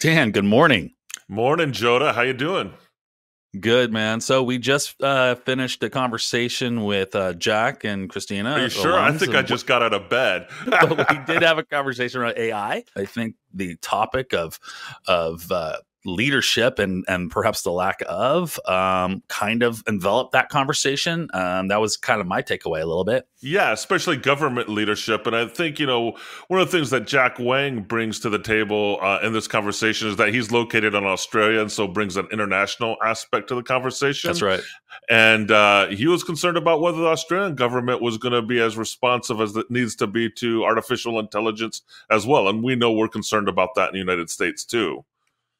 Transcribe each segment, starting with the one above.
Dan, good morning. Morning, Joda. How you doing? Good, man. So we just uh, finished a conversation with uh, Jack and Christina. Are you sure? I think I just got out of bed. we did have a conversation about AI. I think the topic of of uh, leadership and and perhaps the lack of um, kind of enveloped that conversation. Um, that was kind of my takeaway a little bit. Yeah, especially government leadership, and I think you know one of the things that Jack Wang brings to the table uh, in this conversation is that he's located in Australia and so brings an international aspect to the conversation. That's right. And uh, he was concerned about whether the Australian government was going to be as responsive as it needs to be to artificial intelligence as well, and we know we're concerned about that in the United States too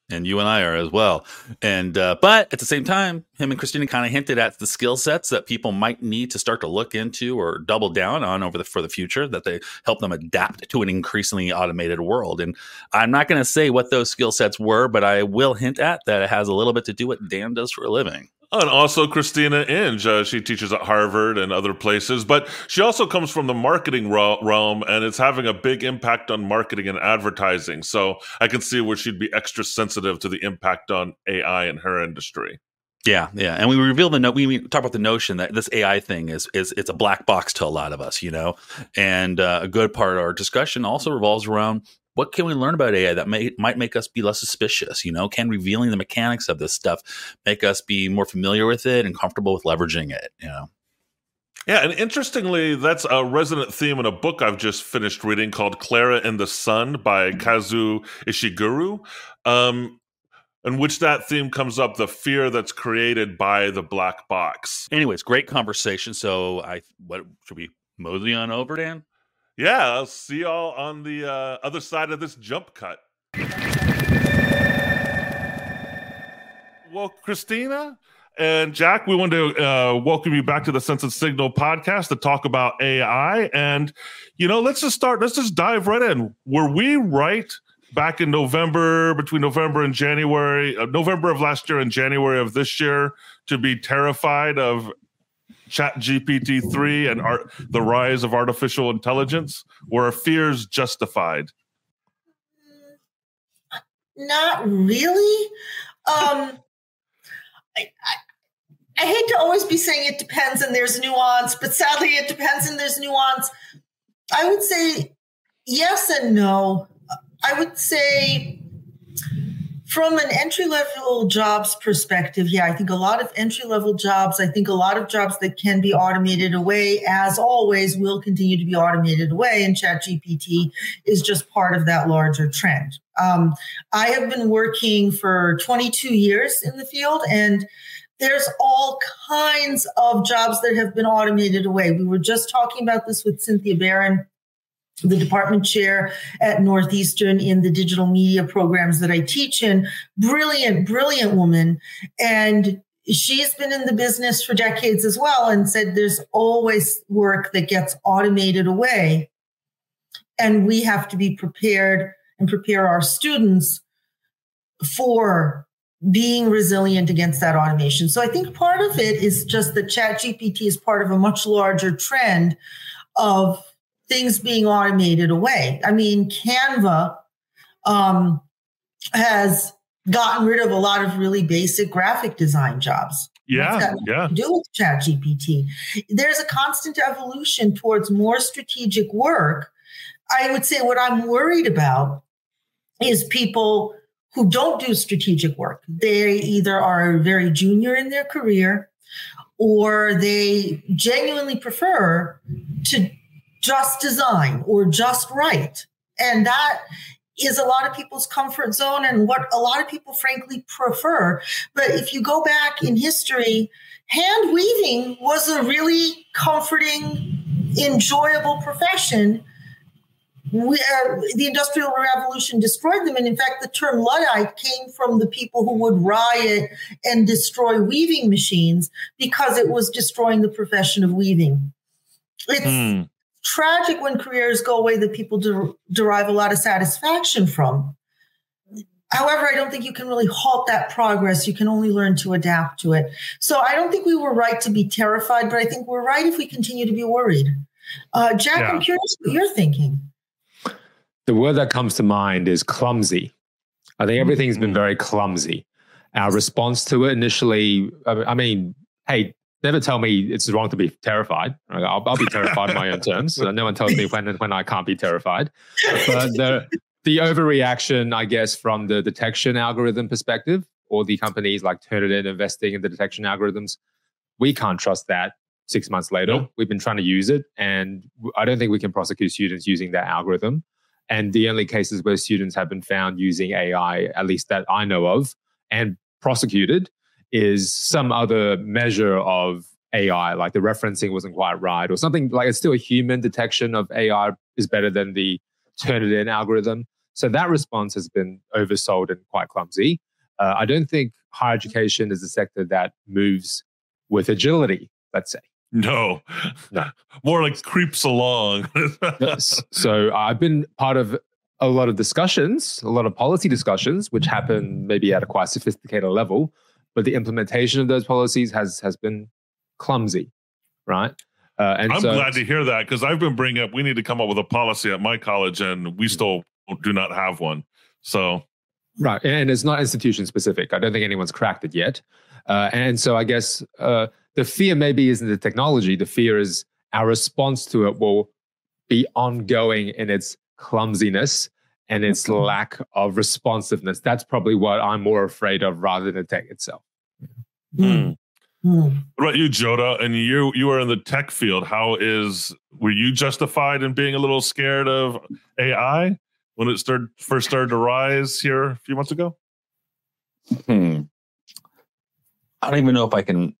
and you and I are as well. And uh, but at the same time, him and Christina kind of hinted at the skill sets that people might need to start to look into or double down on over the for the future that they help them adapt to an increasingly automated world. And I'm not going to say what those skill sets were, but I will hint at that it has a little bit to do what Dan does for a living. And also Christina Inge. Uh, she teaches at Harvard and other places, but she also comes from the marketing realm and it's having a big impact on marketing and advertising. So I can see where she'd be extra sensitive to the impact on AI in her industry. Yeah, yeah, and we reveal the no- we, we talk about the notion that this AI thing is is it's a black box to a lot of us, you know, and uh, a good part of our discussion also revolves around what can we learn about AI that may, might make us be less suspicious? You know, can revealing the mechanics of this stuff make us be more familiar with it and comfortable with leveraging it? You know. Yeah, and interestingly, that's a resonant theme in a book I've just finished reading called Klara and the Sun by Kazuo Ishiguro, um, in which that theme comes up the fear that's created by the black box. Anyways, great conversation. So, I what should we mosey on over, Dan? Yeah, I'll see y'all on the uh, other side of this jump cut. Well, Christina and Jack, we want to uh, welcome you back to the Sense and Signal podcast to talk about AI. And, you know, let's just start, let's just dive right in. Were we right back in November, between November and January, uh, November of last year and January of this year, to be terrified of chat gpt 3 and art, the rise of artificial intelligence were our fears justified. Not really. Um I, I, I hate to always be saying it depends and there's nuance but sadly it depends and there's nuance. I would say yes and no. I would say from an entry level jobs perspective, yeah, I think a lot of entry level jobs, I think a lot of jobs that can be automated away, as always, will continue to be automated away. And ChatGPT is just part of that larger trend. Um, I have been working for 22 years in the field and there's all kinds of jobs that have been automated away. We were just talking about this with Cynthia Barron the department chair at Northeastern in the digital media programs that I teach in. Brilliant, brilliant woman. And she's been in the business for decades as well and said there's always work that gets automated away. And we have to be prepared and prepare our students for being resilient against that automation. So I think part of it is just that ChatGPT is part of a much larger trend of things being automated away. I mean, Canva um, has gotten rid of a lot of really basic graphic design jobs. Yeah, yeah. Do with Chat GPT. There's a constant evolution towards more strategic work. I would say what I'm worried about is people who don't do strategic work. They either are very junior in their career or they genuinely prefer to just design or just right. And that is a lot of people's comfort zone and what a lot of people frankly prefer. But if you go back in history, hand weaving was a really comforting, enjoyable profession. Where the Industrial Revolution destroyed them. And in fact, the term Luddite came from the people who would riot and destroy weaving machines because it was destroying the profession of weaving. It's, hmm tragic when careers go away that people de- derive a lot of satisfaction from. However, I don't think you can really halt that progress. You can only learn to adapt to it. So I don't think we were right to be terrified, but I think we're right if we continue to be worried. Uh, Jack, yeah. I'm curious what you're thinking. The word that comes to mind is clumsy. I think everything's been very clumsy. Our response to it initially, I mean, hey, never tell me it's wrong to be terrified. I'll, I'll be terrified in my own terms. So no one tells me when when I can't be terrified. But the the overreaction, I guess, from the detection algorithm perspective, or the companies like Turnitin investing in the detection algorithms, we can't trust that. Six months later, nope. we've been trying to use it, and I don't think we can prosecute students using that algorithm. And the only cases where students have been found using AI, at least that I know of, and prosecuted, is some other measure of AI, like the referencing wasn't quite right, or something like it's still a human detection of AI is better than the Turnitin algorithm. So that response has been oversold and quite clumsy. Uh, I don't think higher education is a sector that moves with agility, let's say. No, no. more like creeps along. so I've been part of a lot of discussions, a lot of policy discussions, which happen maybe at a quite sophisticated level, but the implementation of those policies has has been clumsy, right? Uh, and I'm so, glad to hear that because I've been bringing up we need to come up with a policy at my college, and we mm. still do not have one. So, right, and it's not institution specific. I don't think anyone's cracked it yet. Uh, and so, I guess uh, the fear maybe isn't the technology. The fear is our response to it will be ongoing in its clumsiness and its mm-hmm. lack of responsiveness. That's probably what I'm more afraid of rather than the tech itself. Mm. Mm. What about you, Joda? And you you are in the tech field. How is were you justified in being a little scared of AI when it started first started to rise here a few months ago? Hmm. I don't even know if I can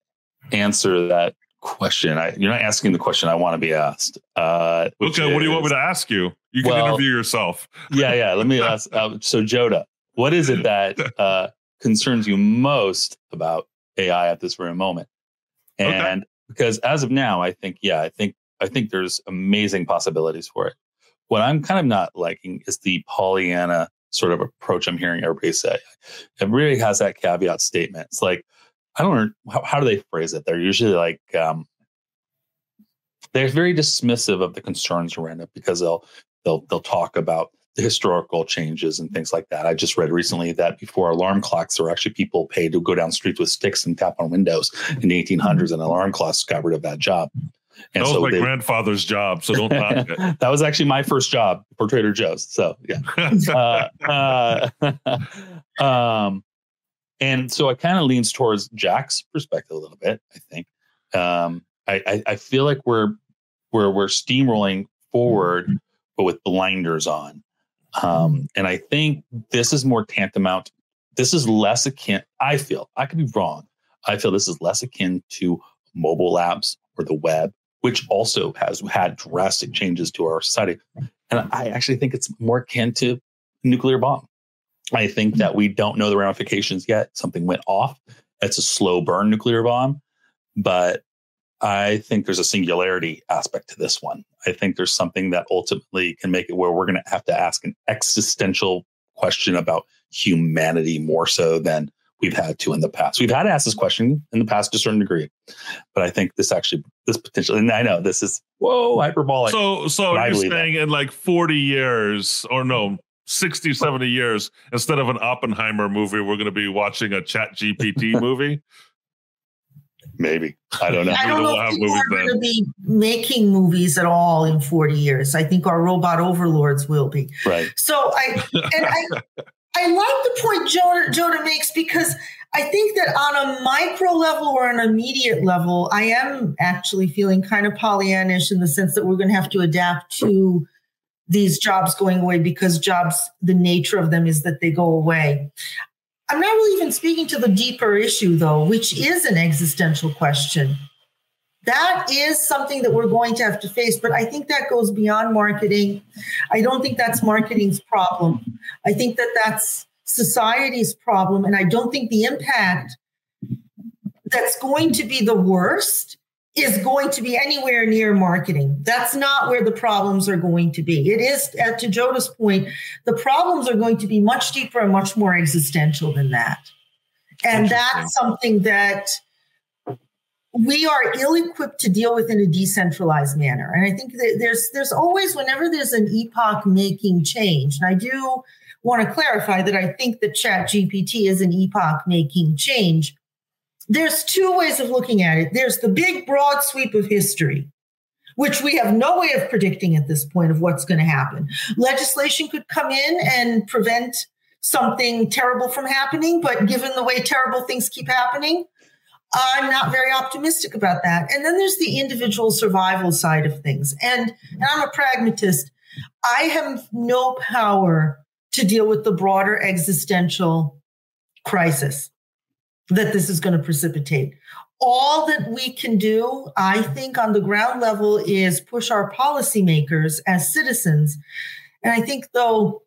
answer that question. I, you're not asking the question I want to be asked. Uh, okay, is, what do you want me to ask you? You can well, interview yourself. yeah, yeah. Let me ask. Uh, so, Joda, what is it that uh, concerns you most about AI at this very moment? And okay. because as of now, I think, yeah, I think, I think there's amazing possibilities for it. What I'm kind of not liking is the Pollyanna sort of approach I'm hearing everybody say. It really has that caveat statement. It's like, I don't know how, how do they phrase it. They're usually like um, they're very dismissive of the concerns around it because they'll they'll they'll talk about the historical changes and things like that. I just read recently that before alarm clocks, there were actually people paid to go down streets with sticks and tap on windows in the 1800s, and alarm clocks got rid of that job. And that was so my they, grandfather's job, so don't knock it. that was actually my first job for Trader Joe's. So yeah. uh, uh, um, and so it kind of leans towards Jack's perspective a little bit. I think um, I, I, I feel like we're we're we're steamrolling forward, but with blinders on. Um, and I think this is more tantamount. This is less akin. I feel I could be wrong. I feel this is less akin to mobile apps or the web, which also has had drastic changes to our society. And I actually think it's more akin to nuclear bomb. I think that we don't know the ramifications yet. Something went off. It's a slow burn nuclear bomb, but I think there's a singularity aspect to this one. I think there's something that ultimately can make it where we're going to have to ask an existential question about humanity more so than we've had to in the past. We've had to ask this question in the past to a certain degree, but I think this actually, this potentially, and I know this is whoa hyperbolic. So, so you're saying that. in like 40 years or no, 60, 70 years, instead of an Oppenheimer movie, we're going to be watching a Chat GPT movie. Maybe I don't know. I don't know we'll if people are going to be making movies at all in forty years. I think our robot overlords will be. Right. So I and I I like the point Jonah Jonah makes because I think that on a micro level or an immediate level, I am actually feeling kind of Pollyannish in the sense that we're going to have to adapt to these jobs going away because jobs, the nature of them is that they go away. I'm not really even speaking to the deeper issue, though, which is an existential question. That is something that we're going to have to face, but I think that goes beyond marketing. I don't think that's marketing's problem. I think that that's society's problem. And I don't think the impact that's going to be the worst is going to be anywhere near marketing. That's not where the problems are going to be. It is, uh, to Joda's point, the problems are going to be much deeper and much more existential than that. And that's something that we are ill-equipped to deal with in a decentralized manner. And I think that there's there's always, whenever there's an epoch-making change, and I do want to clarify that I think that Chat GPT is an epoch making change. There's two ways of looking at it. There's the big broad sweep of history, which we have no way of predicting at this point of what's going to happen. Legislation could come in and prevent something terrible from happening, but given the way terrible things keep happening, I'm not very optimistic about that. And then there's the individual survival side of things. And, and I'm a pragmatist. I have no power to deal with the broader existential crisis that this is going to precipitate. All that we can do, I think, on the ground level is push our policymakers as citizens. And I think, though,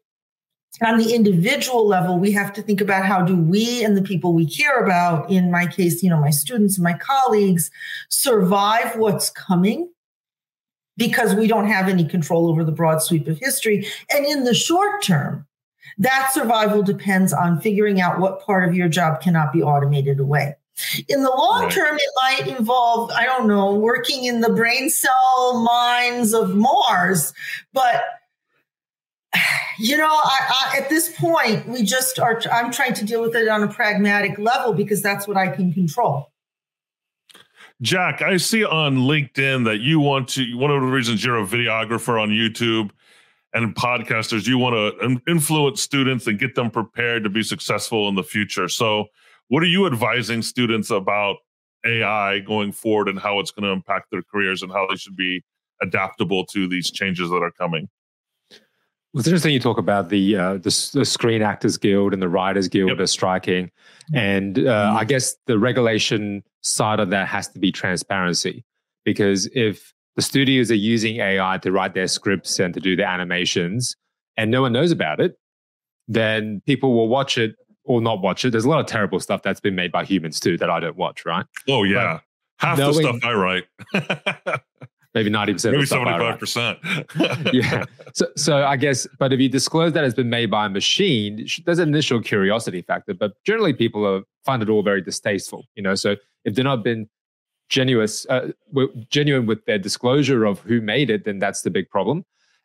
on the individual level, we have to think about how do we and the people we care about, in my case, you know, my students and my colleagues, survive what's coming because we don't have any control over the broad sweep of history. And in the short term, that survival depends on figuring out what part of your job cannot be automated away. In the long right. term, it might involve, I don't know, working in the brain cell mines of Mars, but you know, I, I, at this point, we just are. I'm trying to deal with it on a pragmatic level because that's what I can control. Jack, I see on LinkedIn that you want to. One of the reasons you're a videographer on YouTube and podcasters, you want to influence students and get them prepared to be successful in the future. So, what are you advising students about AI going forward and how it's going to impact their careers and how they should be adaptable to these changes that are coming? Well, it's interesting you talk about the, uh, the, the Screen Actors Guild and the Writers Guild yep. are striking, and uh, mm-hmm. I guess the regulation side of that has to be transparency, because if the studios are using AI to write their scripts and to do their animations, and no one knows about it, then people will watch it or not watch it. There's a lot of terrible stuff that's been made by humans too that I don't watch, right? Oh yeah, but half knowing, the stuff I write. maybe 90%. Maybe 75%. yeah. So, so I guess, but if you disclose that it's been made by a machine, there's an initial curiosity factor, but generally people are, find it all very distasteful, you know? So if they're not been genuine, uh, genuine with their disclosure of who made it, then that's the big problem.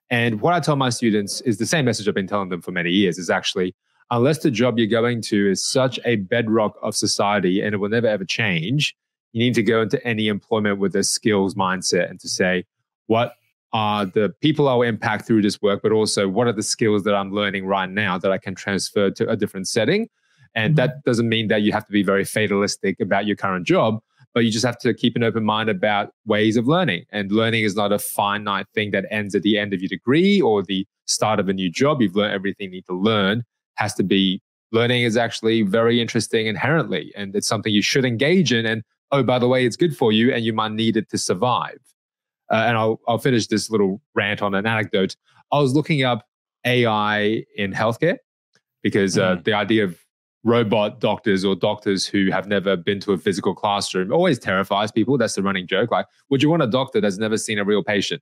And what I tell my students is the same message I've been telling them for many years is actually, unless the job you're going to is such a bedrock of society and it will never ever change, you need to go into any employment with a skills mindset and to say, what are the people I'll impact through this work, but also what are the skills that I'm learning right now that I can transfer to a different setting? And mm-hmm. that doesn't mean that you have to be very fatalistic about your current job, but you just have to keep an open mind about ways of learning. And learning is not a finite thing that ends at the end of your degree or the start of a new job. You've learned everything you need to learn, has to be learning is actually very interesting inherently. And it's something you should engage in. And oh, by the way, it's good for you and you might need it to survive. Uh, and I'll, I'll finish this little rant on an anecdote. I was looking up AI in healthcare because uh, mm. the idea of robot doctors or doctors who have never been to a physical classroom always terrifies people. That's the running joke. Like, would you want a doctor that's never seen a real patient?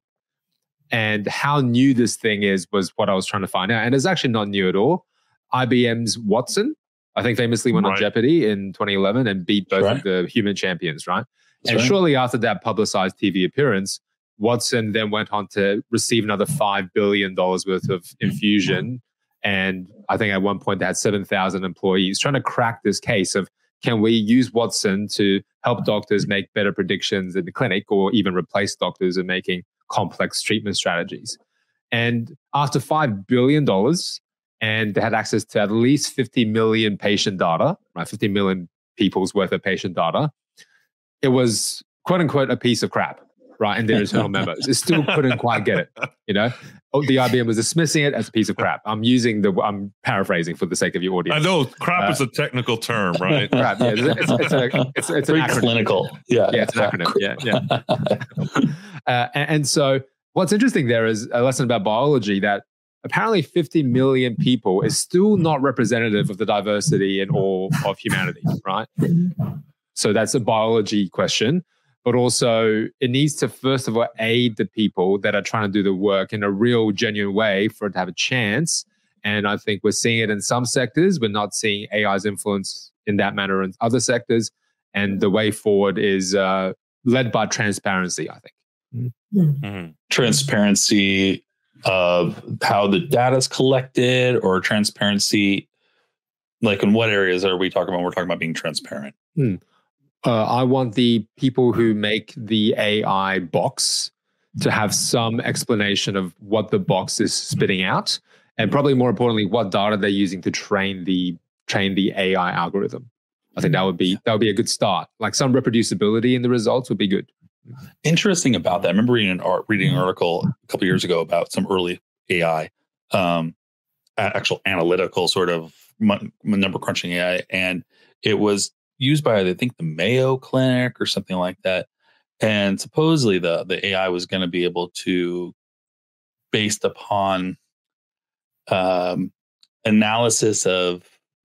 And how new this thing is was what I was trying to find out. And it's actually not new at all. IBM's Watson I think famously went right. on Jeopardy in 2011 and beat both right. of the human champions, right? That's and right. shortly after that publicized TV appearance, Watson then went on to receive another $5 billion worth of infusion. And I think at one point they had 7,000 employees trying to crack this case of can we use Watson to help doctors make better predictions in the clinic or even replace doctors in making complex treatment strategies? And after $5 billion, and they had access to at least 50 million patient data, right? 50 million people's worth of patient data. It was quote unquote a piece of crap, right? In their internal memos. It still couldn't quite get it, you know? Oh, the IBM was dismissing it as a piece of crap. I'm using the, I'm paraphrasing for the sake of your audience. I know crap uh, is a technical term, right? crap, yeah. It's, it's, a, it's, it's an acronym. clinical. Yeah. Yeah, it's an acronym. Yeah, yeah. uh, and, and so what's interesting there is a lesson about biology that apparently 50 million people is still not representative of the diversity in all of humanity, right? So that's a biology question. But also, it needs to first of all aid the people that are trying to do the work in a real, genuine way for it to have a chance. And I think we're seeing it in some sectors. We're not seeing AI's influence in that manner in other sectors. And the way forward is uh, led by transparency, I think. Mm-hmm. Transparency of how the data is collected or transparency? Like, in what areas are we talking about? We're talking about being transparent. Uh, I want the people who make the AI box to have some explanation of what the box is spitting out, and probably more importantly, what data they're using to train the train the AI algorithm. I think that would be that would be a good start. Like some reproducibility in the results would be good. Interesting about that. I remember reading an, art, reading an article a couple years ago about some early AI, um, actual analytical sort of number crunching AI, and it was used by I think the Mayo Clinic or something like that. And supposedly the the AI was going to be able to, based upon um, analysis of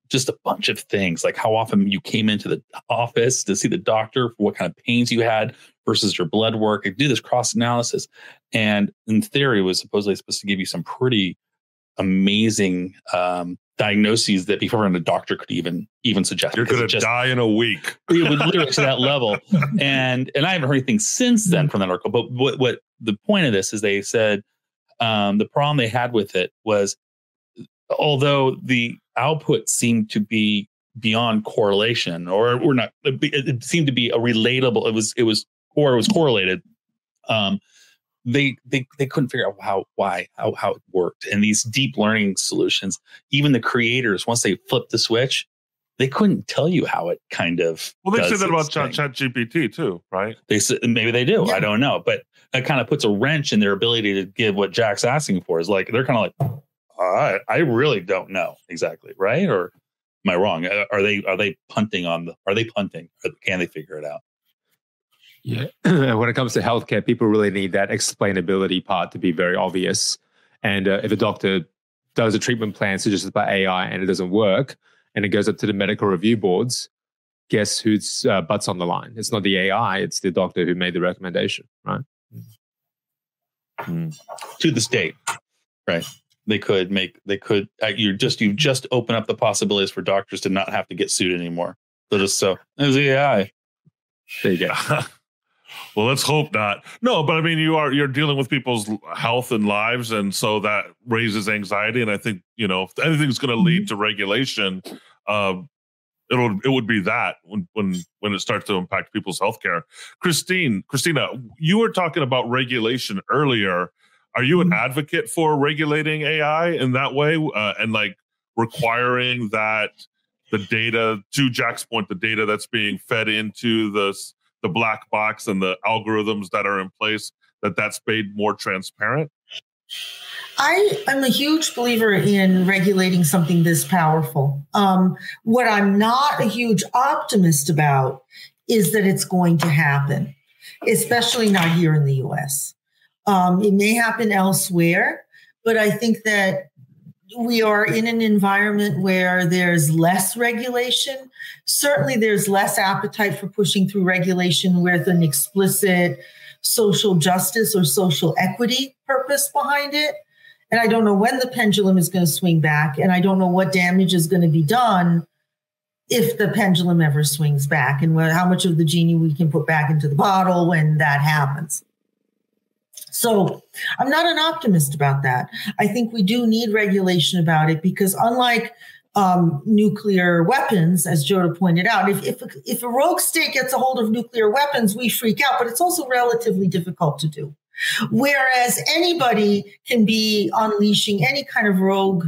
just a bunch of things, like how often you came into the office to see the doctor, what kind of pains you had versus your blood work, and do this cross analysis. And in theory, it was supposedly supposed to give you some pretty amazing um, diagnoses that before a doctor could even even suggest. You're going to die in a week. it would literally to that level. And and I haven't heard anything since then from that article. But what what the point of this is they said um, the problem they had with it was although the output seemed to be beyond correlation or or not it, it seemed to be a relatable it was it was or it was correlated um they they they couldn't figure out how why how how it worked and these deep learning solutions even the creators once they flipped the switch they couldn't tell you how it kind of Well, they say does that about Chat. Chat GPT too, right? They s- maybe they do. Yeah. I don't know, but that kind of puts a wrench in their ability to give what Jack's asking for. Is like they're kind of like, I I really don't know exactly, right? Or am I wrong? Uh, Are they are they punting on the? Are they punting? Or can they figure it out? Yeah. when it comes to healthcare, people really need that explainability part to be very obvious. And uh, if a doctor does a treatment plan suggested by AI and it doesn't work, and it goes up to the medical review boards, guess whose uh, butts on the line? It's not the AI; it's the doctor who made the recommendation, right? To the state, right? They could make. They could. Uh, you just you just open up the possibilities for doctors to not have to get sued anymore. They'll just so it was the AI. There you go. well, let's hope not. No, but I mean, you are you're dealing with people's health and lives, and so that raises anxiety. And I think you know, if anything's going to lead to regulation, um, it'll it would be that when when when it starts to impact people's healthcare. Christine, Christina, you were talking about regulation earlier. Are you an advocate for regulating AI in that way, uh, and like requiring that? the data to Jack's point, the data that's being fed into the the black box and the algorithms that are in place, that that's made more transparent. I am a huge believer in regulating something this powerful. Um, what I'm not a huge optimist about is that it's going to happen, especially not here in the US. Um, it may happen elsewhere, but I think that we are in an environment where there's less regulation. Certainly, there's less appetite for pushing through regulation with an explicit social justice or social equity purpose behind it. And I don't know when the pendulum is going to swing back, and I don't know what damage is going to be done if the pendulum ever swings back, and how much of the genie we can put back into the bottle when that happens. So I'm not an optimist about that. I think we do need regulation about it because, unlike um, nuclear weapons, as Joda pointed out, if, if, if a rogue state gets a hold of nuclear weapons, we freak out, but it's also relatively difficult to do. Whereas anybody can be unleashing any kind of rogue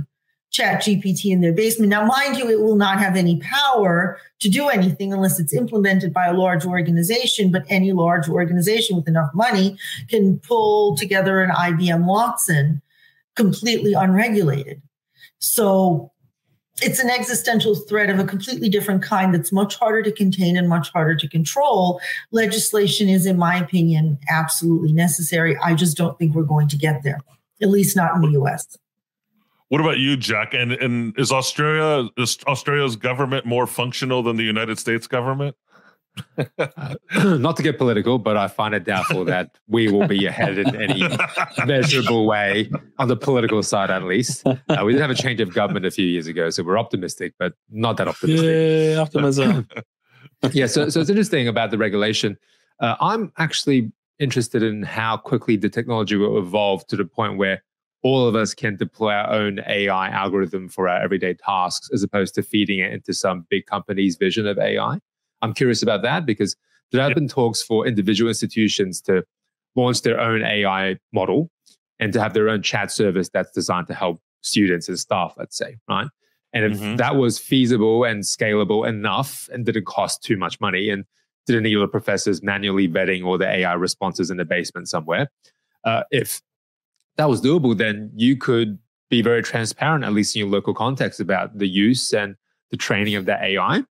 chat GPT in their basement. Now, mind you, it will not have any power to do anything unless it's implemented by a large organization, but any large organization with enough money can pull together an IBM Watson completely unregulated. So it's an existential threat of a completely different kind that's much harder to contain and much harder to control. Legislation is, in my opinion, absolutely necessary. I just don't think we're going to get there, at least not in the US. What about you, Jack? And and is Australia is Australia's government more functional than the United States government? Uh, not to get political, but I find it doubtful that we will be ahead in any measurable way on the political side, at least. Uh, we did have a change of government a few years ago, so we're optimistic, but not that optimistic. Yeah, optimism. yeah, so, so it's interesting about the regulation. Uh, I'm actually interested in how quickly the technology will evolve to the point where all of us can deploy our own AI algorithm for our everyday tasks as opposed to feeding it into some big company's vision of AI. I'm curious about that because there have been talks for individual institutions to launch their own AI model and to have their own chat service that's designed to help students and staff, let's say, right? And if mm-hmm. that was feasible and scalable enough and didn't cost too much money and didn't need the professors manually vetting all the AI responses in the basement somewhere, uh, if that was doable, then you could be very transparent, at least in your local context, about the use and the training of the AI.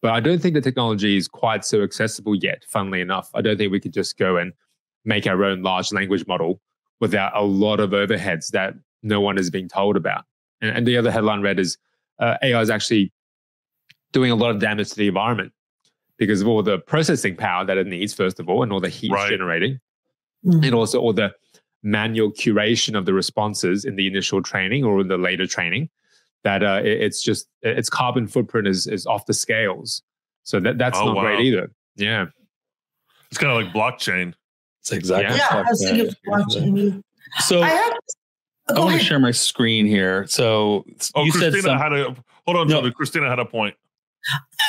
But I don't think the technology is quite so accessible yet, funnily enough. I don't think we could just go and make our own large language model without a lot of overheads that no one is being told about. And, and the other headline read is uh, AI is actually doing a lot of damage to the environment because of all the processing power that it needs, first of all, and all the heat right. generating, mm-hmm. and also all the manual curation of the responses in the initial training or in the later training. That uh, it, it's just its carbon footprint is is off the scales. So that that's oh, not wow. great either. Yeah, it's kind of like blockchain. It's exactly yeah. I was thinking blockchain. So I have I want to share my screen here. So oh, you Christina said some, had a hold on. No, Christina had a point.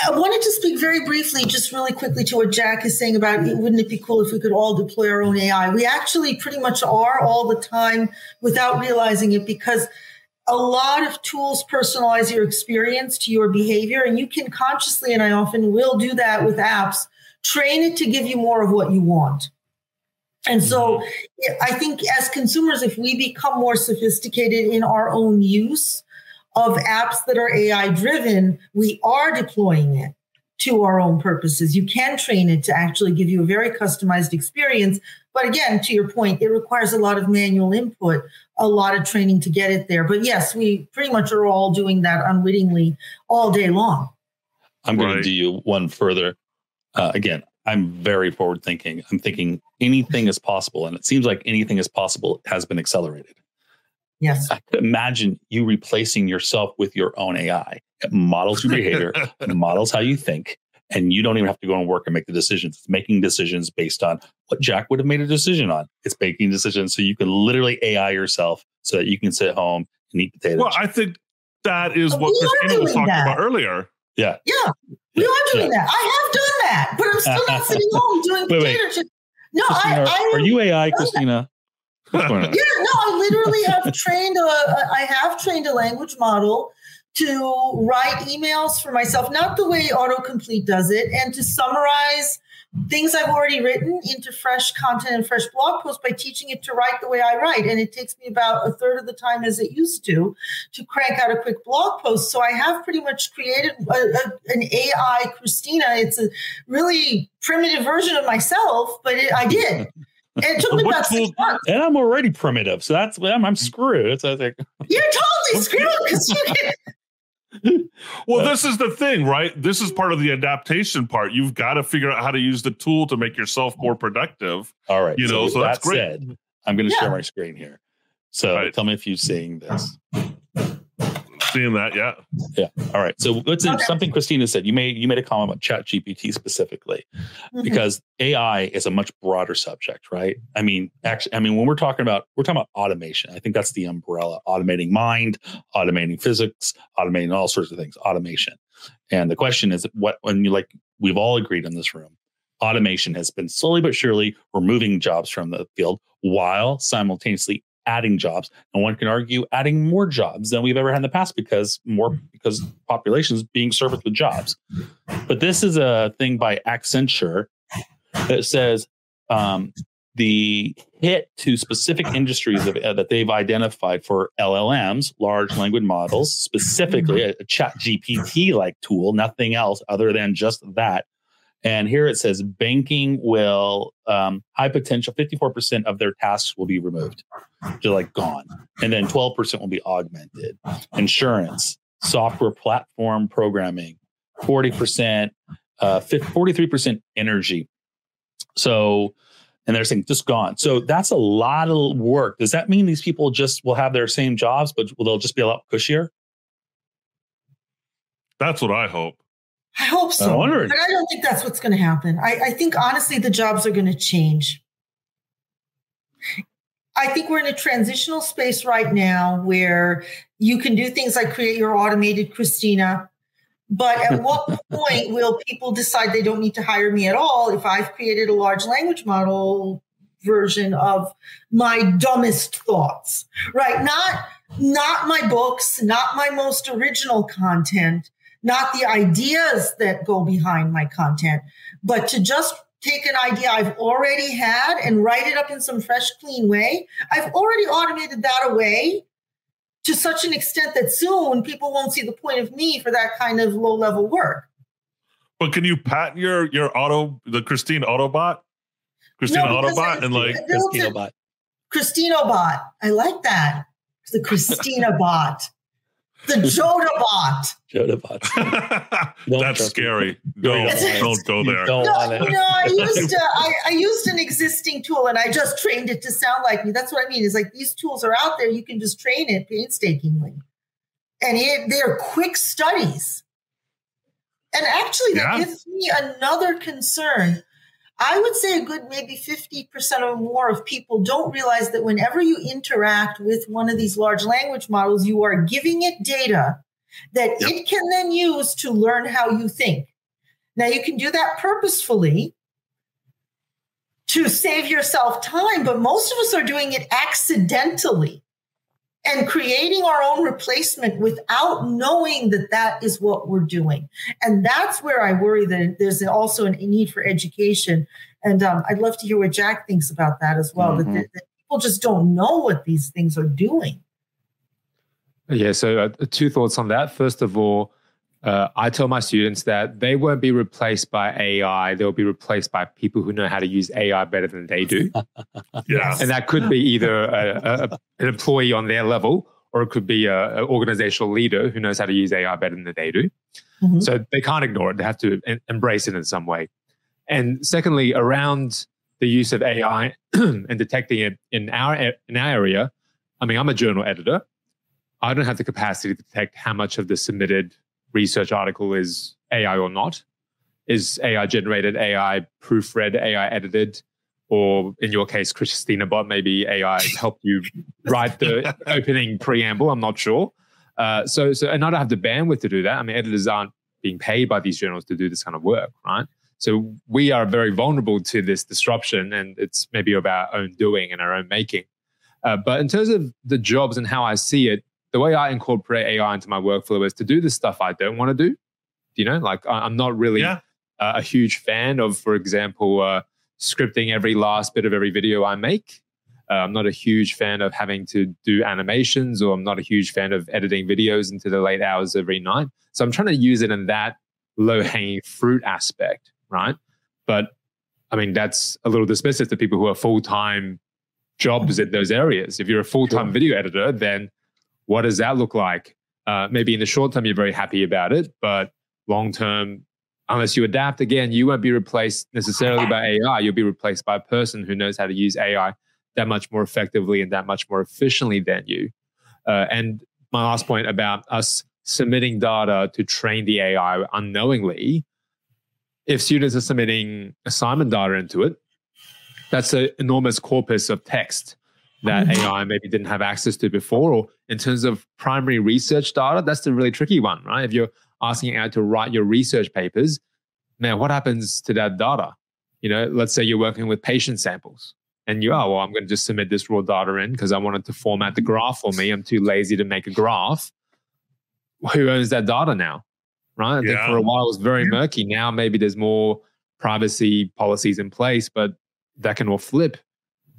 I wanted to speak very briefly, just really quickly, to what Jack is saying about wouldn't it be cool if we could all deploy our own AI? We actually pretty much are all the time without realizing it because a lot of tools personalize your experience to your behavior, and you can consciously, and I often will do that with apps, train it to give you more of what you want. And so mm-hmm. I think as consumers, if we become more sophisticated in our own use of apps that are AI driven, we are deploying it to our own purposes. You can train it to actually give you a very customized experience. But again, to your point, it requires a lot of manual input, a lot of training to get it there. But yes, we pretty much are all doing that unwittingly all day long. I'm going right. to do you one further. Uh, again, I'm very forward thinking. I'm thinking anything is possible. And it seems like anything is possible has been accelerated. Yes. I could imagine you replacing yourself with your own AI. It models your behavior, models how you think, and you don't even have to go and work and make the decisions. It's making decisions based on what Jack would have made a decision on. It's making decisions so you can literally AI yourself so that you can sit home and eat potatoes. Well, I think that is what Christina was talking that. about earlier. Yeah. Yeah. We are doing yeah. that. I have done that, but I'm still not sitting home doing wait, potato chips. No, Christina, I, I, Are you AI, Christina? Yeah, no, I literally have trained a, I have trained a language model to write emails for myself, not the way autocomplete does it, and to summarize things I've already written into fresh content and fresh blog posts by teaching it to write the way I write. And it takes me about a third of the time as it used to to crank out a quick blog post. So I have pretty much created a, a, an AI Christina. It's a really primitive version of myself, but it, I did. It took me about six months. And I'm already primitive. So that's, I'm, I'm screwed. So I like, You're totally screwed because you get well, uh, this is the thing, right? This is part of the adaptation part. You've got to figure out how to use the tool to make yourself more productive. All right. You know, so, so that that's great. Said, I'm going to yeah. share my screen here. So right. tell me if you're seeing this seeing that. Yeah. Yeah. All right. So let's okay. something Christina said. You made you made a comment about Chat GPT specifically, mm-hmm. because AI is a much broader subject, right? I mean, actually, I mean, when we're talking about we're talking about automation, I think that's the umbrella: automating mind, automating physics, automating all sorts of things. Automation. And the question is, what when you like we've all agreed in this room, automation has been slowly but surely removing jobs from the field while simultaneously adding jobs. And one can argue adding more jobs than we've ever had in the past because more because population is being serviced with jobs. But this is a thing by Accenture that says um, the hit to specific industries of, uh, that they've identified for LLMs, large language models, specifically a, a chat GPT like tool, nothing else other than just that, and here it says banking will um, high potential, 54% of their tasks will be removed. They're like gone. And then 12% will be augmented. Insurance, software platform programming, 40%, uh, 43% energy. So, and they're saying just gone. So that's a lot of work. Does that mean these people just will have their same jobs, but they'll just be a lot cushier? That's what I hope. I hope so. I but I don't think that's what's going to happen. I, I think honestly, the jobs are going to change. I think we're in a transitional space right now where you can do things like create your automated Christina. But at what point will people decide they don't need to hire me at all if I've created a large language model version of my dumbest thoughts? Right? Not not my books, not my most original content, not the ideas that go behind my content, but to just take an idea I've already had and write it up in some fresh, clean way. I've already automated that away to such an extent that soon people won't see the point of me for that kind of low level work. But can you patent your your auto the Christine Autobot? Christina No, Autobot I- and like Christina Bot. Christina bot. I like that. The Christina bot. The Joda bot. Joda Bot. Don't that's scary. You Don't don't don't go there. don't No, want you it. know, I used uh, I, I used an existing tool and I just trained it to sound like me. That's what I mean. Is like these tools are out there. You can just train it painstakingly, and it, they're quick studies. And actually, that Yeah. gives me another concern. I would say a good maybe 50% or more of people don't realize that whenever you interact with one of these large language models, you are giving it data that Yep. it can then use to learn how you think. Now, you can do that purposefully to save yourself time, but most of us are doing it accidentally and creating our own replacement without knowing that that is what we're doing. And that's where I worry that there's also a need for education. And um, I'd love to hear what Jack thinks about that as well. That, Mhm. that, that people just don't know what these things are doing. Yeah, so uh, two thoughts on that. First of all, uh, I tell my students that they won't be replaced by AI. They'll be replaced by people who know how to use AI better than they do. Yeah. and that could be either a, a, an employee on their level or it could be an organizational leader who knows how to use AI better than they do. Mhm. So they can't ignore it. They have to en- embrace it in some way. And secondly, around the use of AI and detecting it in our in our area, I mean, I'm a journal editor. I don't have the capacity to detect how much of the submitted research article is AI or not. Is AI generated, AI proofread, AI edited? or in your case, Christina Bot, maybe AI helped you write the opening preamble. I'm not sure. Uh, so, so, and I don't have the bandwidth to do that. I mean, editors aren't being paid by these journals to do this kind of work, right? So we are very vulnerable to this disruption, and it's maybe of our own doing and our own making. Uh, but in terms of the jobs and how I see it, the way I incorporate AI into my workflow is to do the stuff I don't want to do. You know, like I'm not really Yeah. uh, a huge fan of, for example, uh, scripting every last bit of every video I make. Uh, I'm not a huge fan of having to do animations, or I'm not a huge fan of editing videos into the late hours every night. So I'm trying to use it in that low hanging fruit aspect, right? But I mean, that's a little dismissive to people who are full time jobs in those areas. If you're a full time video editor, then what does that look like? Uh, maybe in the short term, you're very happy about it, but long term, unless you adapt again, you won't be replaced necessarily by AI. You'll be replaced by a person who knows how to use AI that much more effectively and that much more efficiently than you. Uh, and my last point about us submitting data to train the AI unknowingly, if students are submitting assignment data into it, that's an enormous corpus of text that Mhm. AI maybe didn't have access to before. Or in terms of primary research data, that's the really tricky one, right? If you're asking AI to write your research papers, man, what happens to that data? You know, let's say you're working with patient samples and you, oh, well, I'm going to just submit this raw data in because I wanted to format the graph for me. I'm too lazy to make a graph. Who owns that data now? Right. I think Yeah. for a while it was very Yeah. murky. Now maybe there's more privacy policies in place, but that can all flip.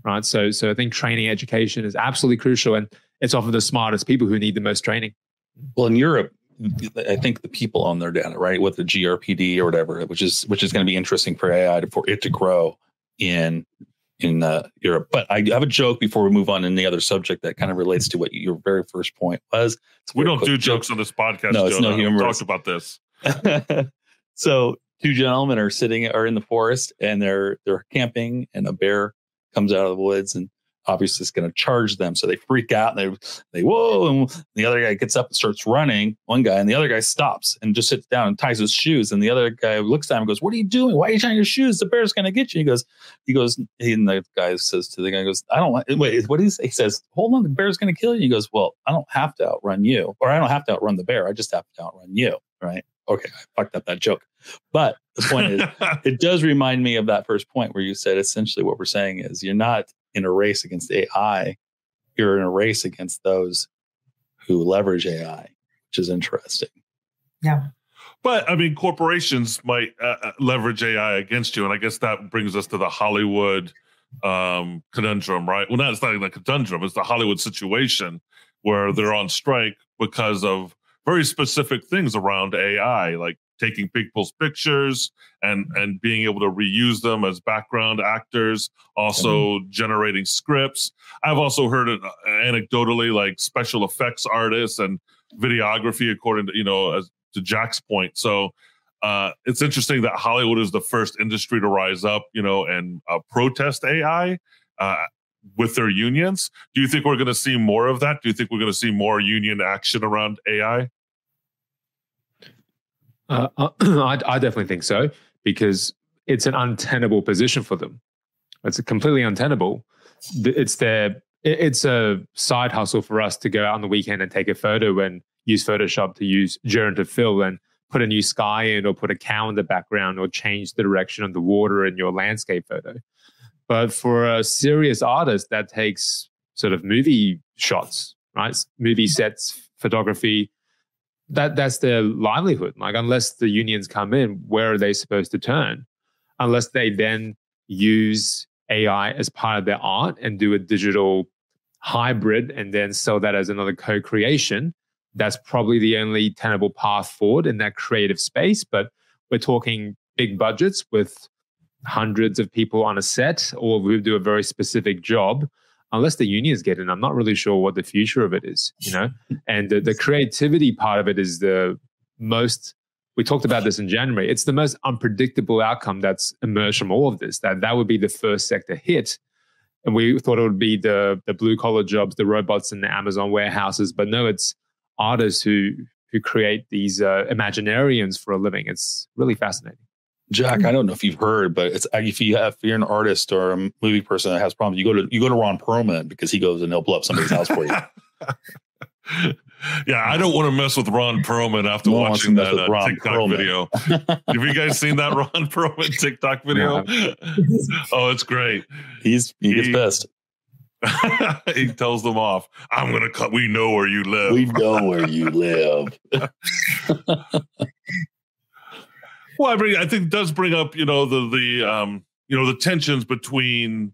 Right. So so I think training education is absolutely crucial. And it's often the smartest people who need the most training. Well, in Europe, I think the people own their data, right? With the GRPD or whatever, which is which is going to be interesting for AI to, for it to grow in in uh, Europe. But I have a joke before we move on in the other subject that kind of relates to what your very first point was. We don't quick do joke. jokes on this podcast. No, it's no humor. talked about this. so two gentlemen are sitting are in the forest and they're they're camping and a bear comes out of the woods and obviously it's going to charge them. So they freak out and they, they, whoa. And the other guy gets up and starts running, one guy, and the other guy stops and just sits down and ties his shoes. And the other guy looks at him and goes, What are you doing? Why are you tying your shoes? The bear's going to get you. He goes, He goes, he, and the guy says to the guy, goes, I don't want, wait, what is, he says, Hold on, the bear's going to kill you. He goes, Well, I don't have to outrun you, or I don't have to outrun the bear. I just have to outrun you. Right. Okay. I fucked up that joke. But the point is, it does remind me of that first point where you said essentially what we're saying is you're not in a race against AI, you're in a race against those who leverage AI, which is interesting. Yeah. But I mean, corporations might uh, uh, leverage AI against you, and I guess that brings us to the Hollywood um, conundrum, right? Well, not it's not even a conundrum; it's the Hollywood situation where they're on strike because of very specific things around AI, like taking people's pictures and and being able to reuse them as background actors also mm-hmm. generating scripts. I've also heard it uh, anecdotally like special effects artists and videography according to you know as to jack's point. So uh, it's interesting that hollywood is the first industry to rise up you know and uh, protest ai uh, with their unions. Do you think we're going to see more of that? Do you think we're going to see more union action around ai uh, I, I definitely think so because it's an untenable position for them. It's completely untenable. It's their it's a side hustle for us to go out on the weekend and take a photo and use Photoshop to use generative fill and put a new sky in or put a cow in the background or change the direction of the water in your landscape photo. But for a serious artist, that takes sort of movie shots, right? Movie sets, photography, that that's their livelihood. Like unless the unions come in, where are they supposed to turn? Unless they then use AI as part of their art and do a digital hybrid and then sell that as another co-creation, that's probably the only tenable path forward in that creative space. But we're talking big budgets with hundreds of people on a set or who do a very specific job unless the unions get in, I'm not really sure what the future of it is, you know? And the, the creativity part of it is the most, we talked about this in January, it's the most unpredictable outcome that's emerged from all of this, that that would be the first sector hit. And we thought it would be the, the blue collar jobs, the robots in the Amazon warehouses, but no, it's artists who, who create these uh, imaginariums for a living. It's really fascinating. Jack, I don't know if you've heard, but it's if you have if you're an artist or a movie person that has problems, you go to you go to Ron Perlman because he goes and he'll blow up somebody's house for you. yeah, I don't want to mess with Ron Perlman after no watching that uh, TikTok Perlman. video. have you guys seen that Ron Perlman TikTok video? oh, it's great. He's he gets he, pissed. he tells them off. I'm gonna cut. We know where you live. We know where you live. Well, I mean, I think it does bring up, you know, the the um, you know, the tensions between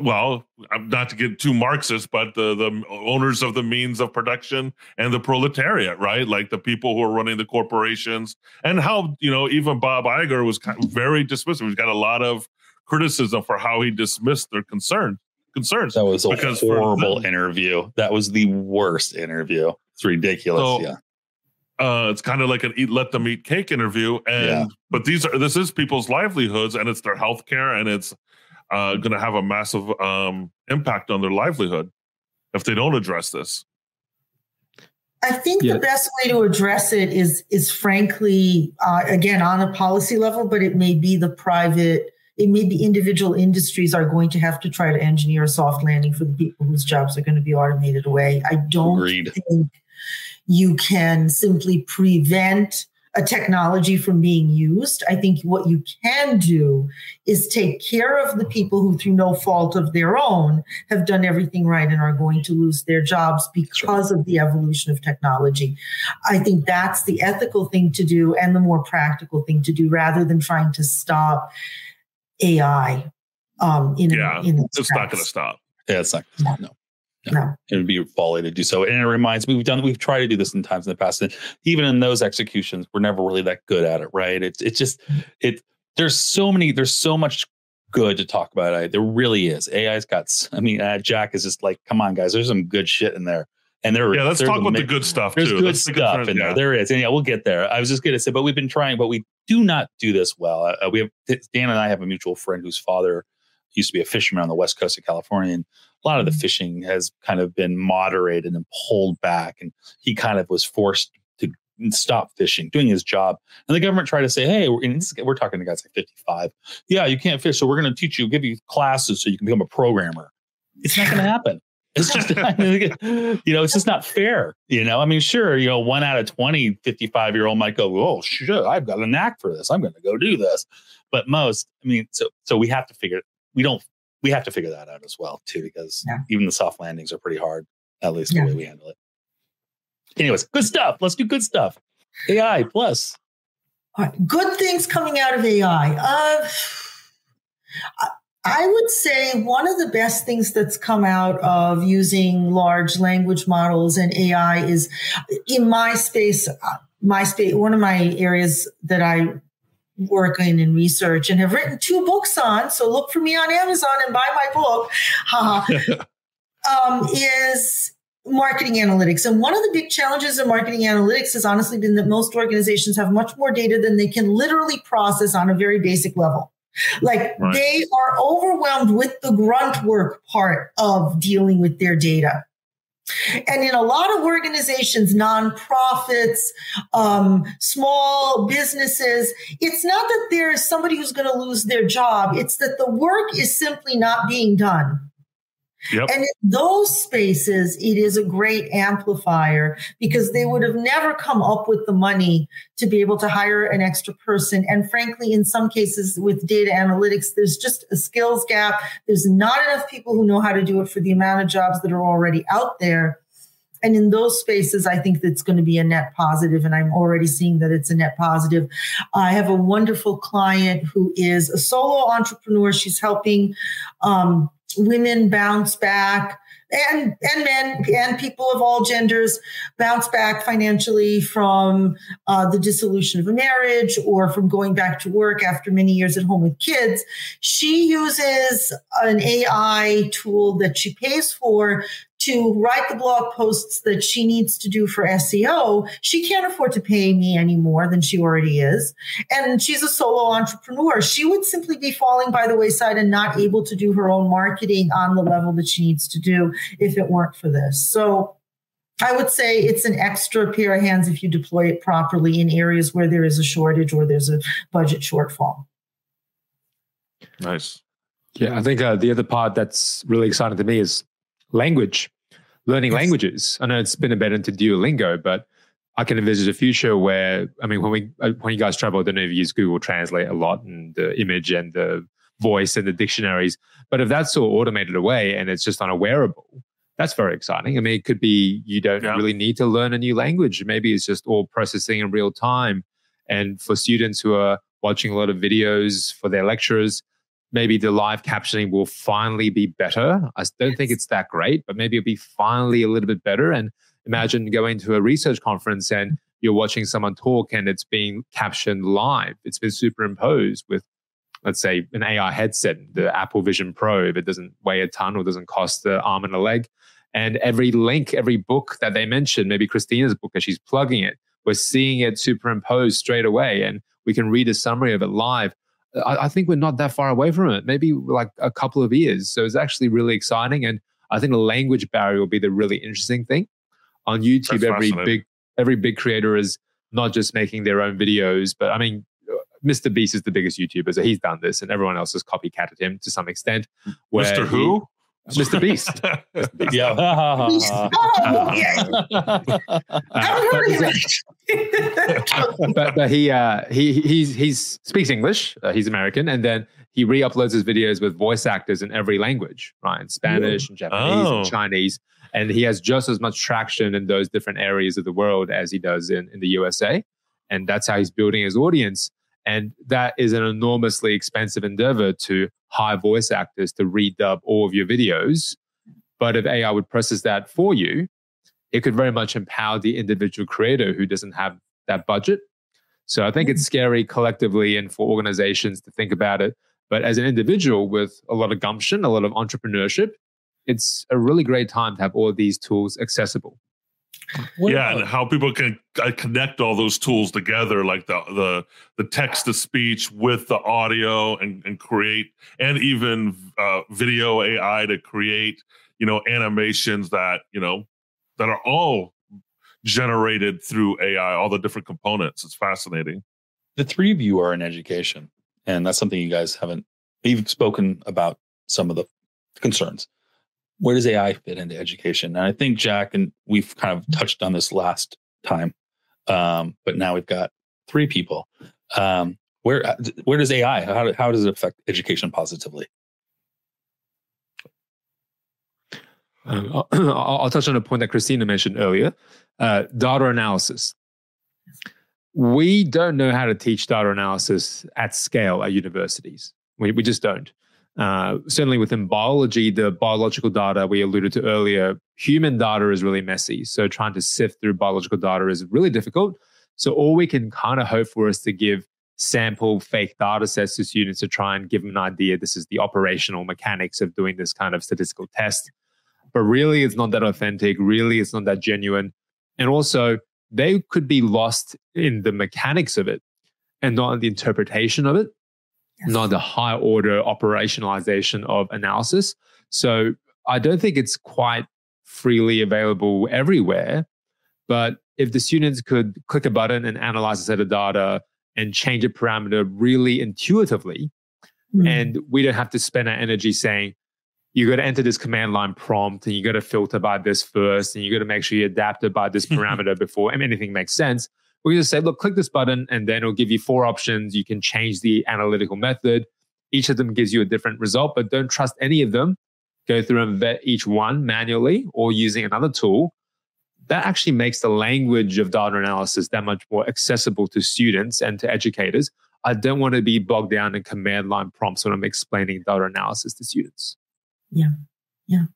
well, not to get too Marxist, but the the owners of the means of production and the proletariat, right? Like the people who are running the corporations, and how you know even Bob Iger was kind of very dismissive. He's got a lot of criticism for how he dismissed their concern concerns. That was a horrible them, interview. That was the worst interview. It's ridiculous. So, yeah. Uh, it's kind of like an eat let them eat cake interview and yeah. but these are this is people's livelihoods and it's their health care and it's uh, going to have a massive um, impact on their livelihood if they don't address this I think yeah. the best way to address it is is frankly uh, again on a policy level, but it may be the private, it may be individual industries are going to have to try to engineer a soft landing for the people whose jobs are going to be automated away. I don't Agreed. think you can simply prevent a technology from being used. I think what you can do is take care of the people who, through no fault of their own, have done everything right and are going to lose their jobs because of the evolution of technology. I think that's the ethical thing to do and the more practical thing to do rather than trying to stop AI. Um, in, yeah, in it's not going to stop. Yeah, it's not. No. No. It would be folly to do so. And it reminds me, we've done, we've tried to do this in times in the past. And even in those executions, we're never really that good at it, right? It's it's just it there's so many, there's so much good to talk about. AI. There really is. AI's got, I mean, uh, Jack is just like, come on, guys, there's some good shit in there. And there, yeah, let's talk about the good stuff. There's too. good stuff in yeah. there. There is, and yeah, we'll get there. I was just going to say, but we've been trying, but we do not do this well. Uh, we have Dan and I have a mutual friend whose father used to be a fisherman on the west coast of California, and a lot of the fishing has kind of been moderated and pulled back, and he kind of was forced to stop fishing, doing his job. And the government tried to say, "Hey, we're, we're talking to guys like 55. Yeah, you can't fish, so we're going to teach you, give you classes so you can become a programmer." It's not going to happen. It's just, you know, it's just not fair. You know, I mean, sure, you know, one out of 20 55 year old might go, oh, shit, I've got a knack for this. I'm going to go do this. But most, I mean, so, so we have to figure, we don't, we have to figure that out as well, too, because Yeah. even the soft landings are pretty hard, at least Yeah. the way we handle it. Anyways, good stuff. Let's do good stuff. AI plus. All right, Good things coming out of AI. Uh, I- I would say one of the best things that's come out of using large language models and AI is in my space, uh, my space, one of my areas that I work in and research and have written two books on. So look for me on Amazon and buy my book. Um, is marketing analytics. And one of the big challenges in marketing analytics has honestly been that most organizations have much more data than they can literally process on a very basic level. Like Right. they are overwhelmed with the grunt work part of dealing with their data. And in a lot of organizations, nonprofits, um, small businesses, it's not that there's somebody who's going to lose their job. It's that the work is simply not being done. Yep. And in those spaces, it is a great amplifier because they would have never come up with the money to be able to hire an extra person. And frankly, in some cases with data analytics, there's just a skills gap. There's not enough people who know how to do it for the amount of jobs that are already out there. And in those spaces, I think that's going to be a net positive, and I'm already seeing that it's a net positive. I have a wonderful client who is a solo entrepreneur. She's helping um, women bounce back and and men and people of all genders bounce back financially from uh, the dissolution of a marriage or from going back to work after many years at home with kids. She uses an ai tool that she pays for to write the blog posts that she needs to do for SEO, she can't afford to pay me any more than she already is. And she's a solo entrepreneur. She would simply be falling by the wayside and not able to do her own marketing on the level that she needs to do if it weren't for this. So I would say it's an extra pair of hands if you deploy it properly in areas where there is a shortage or there's a budget shortfall. Nice. Yeah, I think uh, the other part that's really exciting to me is language, learning Yes. languages. I know it's been embedded into Duolingo, but I can envisage a future where, I mean, when we uh, when you guys travel, I don't know if you use Google Translate a lot and the image and the voice and the dictionaries, but if that's all automated away and it's just on a wearable, that's very exciting. I mean, it could be you don't Yeah. really need to learn a new language. Maybe it's just all processing in real time. And for students who are watching a lot of videos for their lecturers, maybe the live captioning will finally be better. I don't think it's that great, but maybe it'll be finally a little bit better. And imagine going to a research conference and you're watching someone talk and it's being captioned live. It's been superimposed with, let's say, an AI headset, the Apple Vision Pro, if it doesn't weigh a ton or doesn't cost the arm and a leg. And every link, every book that they mention, maybe Christina's book as she's plugging it, we're seeing it superimposed straight away. And we can read a summary of it live. I, I think we're not that far away from it, maybe like a couple of years. So it's actually really exciting. And I think the language barrier will be the really interesting thing. On YouTube, That's every big every big creator is not just making their own videos, but I mean, uh, Mr. Beast is the biggest YouTuber, so he's done this, and everyone else has copycatted him to some extent. Mr. Who? Mr. Beast. Yeah. yeah. I haven't heard of him. but but he uh he he's he's speaks English. Uh, he's American, and then he re-uploads his videos with voice actors in every language, right? In Spanish and Japanese Oh. and Chinese, and he has just as much traction in those different areas of the world as he does in in the USA, and that's how he's building his audience. And that is an enormously expensive endeavor to hire voice actors to redub all of your videos. But if AI would process that for you, it could very much empower the individual creator who doesn't have that budget. So I think it's mm-hmm. scary collectively and for organizations to think about it. But as an individual with a lot of gumption, a lot of entrepreneurship, it's a really great time to have all of these tools accessible. What yeah, and how people can uh, connect all those tools together, like the the the text to speech with the audio, and and create, and even uh, video AI to create, you know, animations that you know that are all generated through AI, all the different components. It's fascinating. the three of you are in education, and that's something you guys haven't. You've spoken about some of the concerns. Where does AI fit into education? And I think Jack and we've kind of touched on this last time, um, but now we've got three people. Um, where where does AI? How how does it affect education positively? Um, I'll, I'll touch on a point that Christina mentioned earlier uh, data analysis. We don't know how to teach data analysis at scale at universities. We, we just don't. Uh, certainly within biology, the biological data we alluded to earlier, human data is really messy. So trying to sift through biological data is really difficult. So all we can kind of hope for is to give sample fake data sets to students to try and give them an idea. This is the operational mechanics of doing this kind of statistical test but really it's not that authentic really it's not that genuine and also they could be lost in the mechanics of it and not in the interpretation of it not the high order operationalization of analysis so i don't think it's quite freely available everywhere but if the students could click a button and analyze a set of data and change a parameter really intuitively Hmm. and we don't have to spend our energy saying you got to enter this command line prompt and you got to filter by this first and you got to make sure you adapt it by this parameter before anything makes sense we just say look click this button and then it'll give you four options you can change the analytical method each of them gives you a different result but don't trust any of them go through and vet each one manually or using another tool that actually makes the language of data analysis that much more accessible to students and to educators I don't want to be bogged down in command line prompts when I'm explaining data analysis to students. Yeah. Yeah.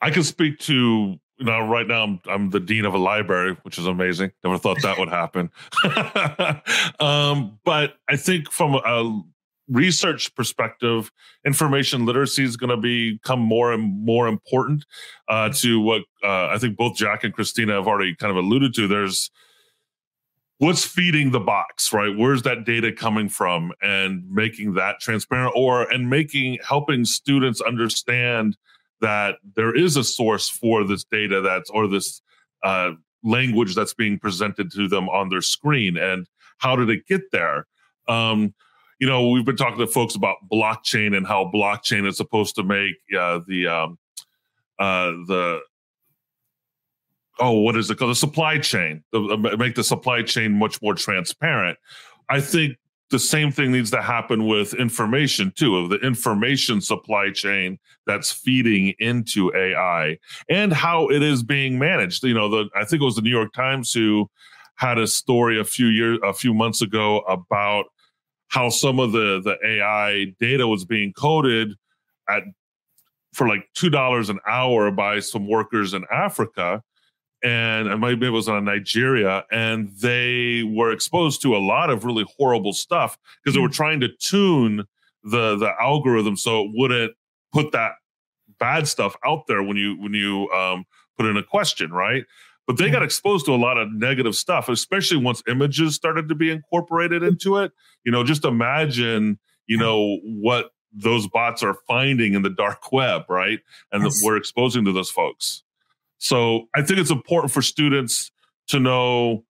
I can speak to you know right now I'm I'm the dean of a library, which is amazing. Never thought that would happen. um, but I think from a research perspective, information literacy is going to become more and more important uh, to what uh, I think both Jack and Christina have already kind of alluded to. There's what's feeding the box right where's that data coming from and making that transparent or and making helping students understand that there is a source for this data that's or this uh, language that's being presented to them on their screen and how did it get there? Um, you know we've been talking to folks about blockchain and how blockchain is supposed to make uh, the um, uh, the oh what is it called? The supply chain the, uh, make the supply chain much more transparent. I think the same thing needs to happen with information too of the information supply chain that's feeding into ai and how it is being managed. You know the i think it was the new york times who had a story a few years a few months ago about how some of the the ai data was being coded at for like two dollars an hour by some workers in africa and maybe it was on Nigeria, and they were exposed to a lot of really horrible stuff because they were mm. trying to tune the the algorithm so it wouldn't put that bad stuff out there when you when you um, put in a question, right? But they got mm. exposed to a lot of negative stuff, especially once images started to be incorporated mm. into it. You know, just imagine, you know, what those bots are finding in the dark web, right? And Yes. we're exposing to those folks. So I think it's important for students to know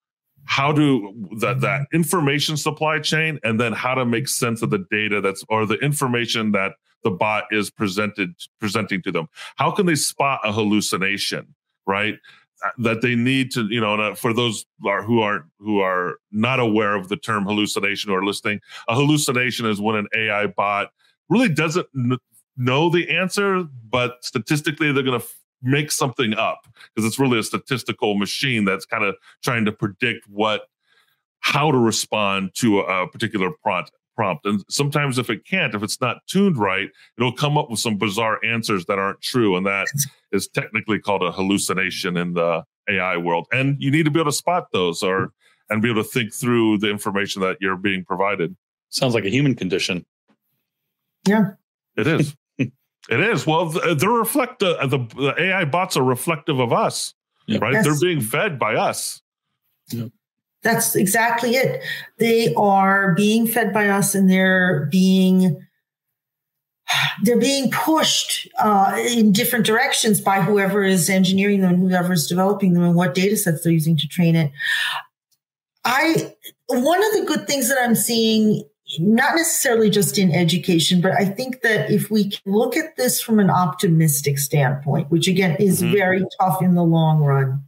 how to that that information supply chain and then how to make sense of the data that's or the information that the bot is presented presenting to them. How can they spot a hallucination, right? Uh, That they need to, you know, for those who are who are not aware of the term hallucination or listening, a hallucination is when an AI bot really doesn't know the answer, but statistically they're going to make something up because it's really a statistical machine that's kind of trying to predict what how to respond to a, a particular prompt prompt and sometimes if it can't if it's not tuned right it'll come up with some bizarre answers that aren't true and that is technically called a hallucination in the ai world and you need to be able to spot those or and be able to think through the information that you're being provided Sounds like a human condition. Yeah. it is It is. Well, they're reflect the, the AI bots are reflective of us, yeah. right? They're being fed by us. Yeah. That's exactly it. They are being fed by us, and they're being they're being pushed uh, in different directions by whoever is engineering them, whoever is developing them, and what data sets they're using to train it. I one of the good things that I'm seeing not necessarily just in education, but I think that if we can look at this from an optimistic standpoint, which again is mm-hmm. very tough in the long run,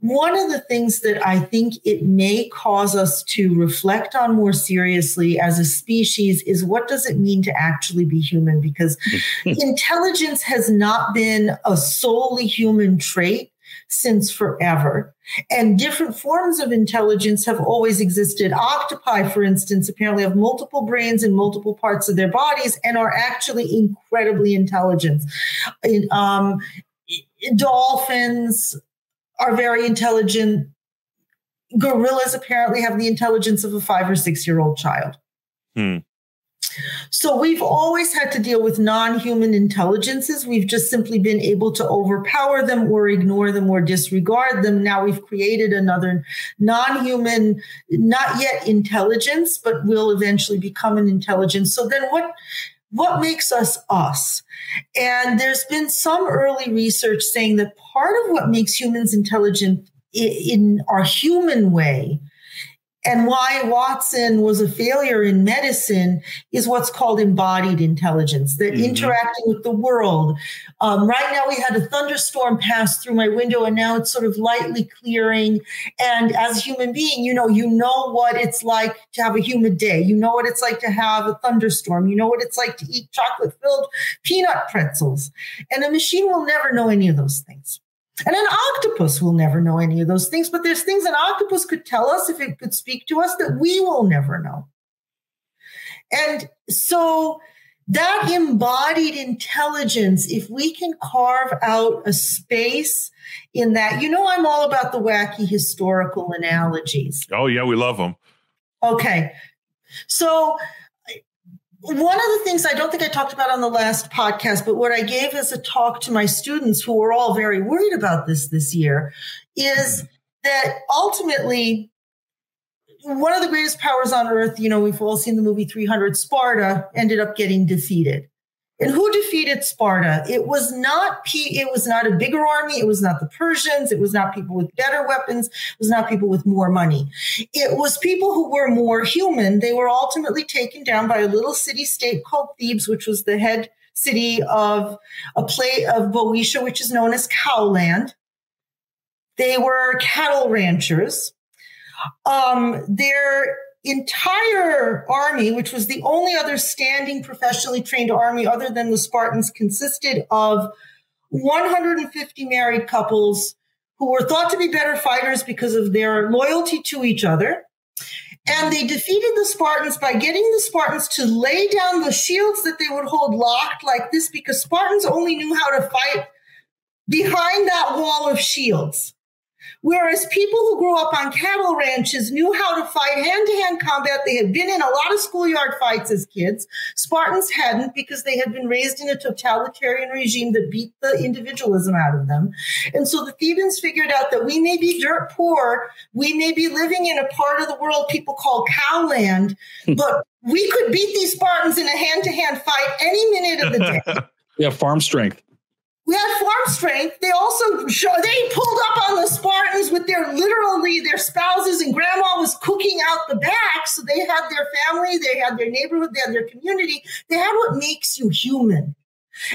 one of the things that I think it may cause us to reflect on more seriously as a species is what does it mean to actually be human? Because intelligence has not been a solely human trait since forever. And different forms of intelligence have always existed. Octopi, for instance, apparently have multiple brains in multiple parts of their bodies and are actually incredibly intelligent. Um, dolphins are very intelligent. Gorillas apparently have the intelligence of a five or six year old child. Hmm. So we've always had to deal with non human intelligences. We've just simply been able to overpower them or ignore them or disregard them. Now we've created another non human, not yet intelligence, but will eventually become an intelligence. So then what? What makes us us? And there's been some early research saying that part of what makes humans intelligent in our human way and why Watson was a failure in medicine is what's called embodied intelligence, that mm-hmm. interacting with the world. Um, right now, we had a thunderstorm pass through my window, and now it's sort of lightly clearing. And as a human being, you know, you know what it's like to have a humid day. You know what it's like to have a thunderstorm. You know what it's like to eat chocolate filled peanut pretzels. And a machine will never know any of those things. And an octopus will never know any of those things, but there's things an octopus could tell us if it could speak to us that we will never know. And so that embodied intelligence, if we can carve out a space in that, you know, I'm all about the wacky historical analogies. Oh, yeah, we love them. Okay. So one of the things I don't think I talked about on the last podcast, but what I gave as a talk to my students who were all very worried about this this year is mm-hmm. that ultimately one of the greatest powers on earth, you know, we've all seen the movie 300, Sparta ended up getting defeated. And who defeated Sparta? It was not P, it was not a bigger army, it was not the Persians, it was not people with better weapons, it was not people with more money. It was people who were more human. They were ultimately taken down by a little city state called Thebes, which was the head city of a play of Boeotia, which is known as Cowland. They were cattle ranchers. Um, their entire army, which was the only other standing professionally trained army other than the Spartans, consisted of 150 married couples who were thought to be better fighters because of their loyalty to each other. And they defeated the Spartans by getting the Spartans to lay down the shields that they would hold locked like this because Spartans only knew how to fight behind that wall of shields. Whereas people who grew up on cattle ranches knew how to fight hand to hand combat. They had been in a lot of schoolyard fights as kids. Spartans hadn't because they had been raised in a totalitarian regime that beat the individualism out of them. And so the Thebans figured out that we may be dirt poor. We may be living in a part of the world people call cowland, hmm. but we could beat these Spartans in a hand to hand fight any minute of the day. yeah, farm strength we had farm strength. They also show, they pulled up on the Spartans with their literally their spouses and grandma was cooking out the back. So they had their family, they had their neighborhood, they had their community. They had what makes you human.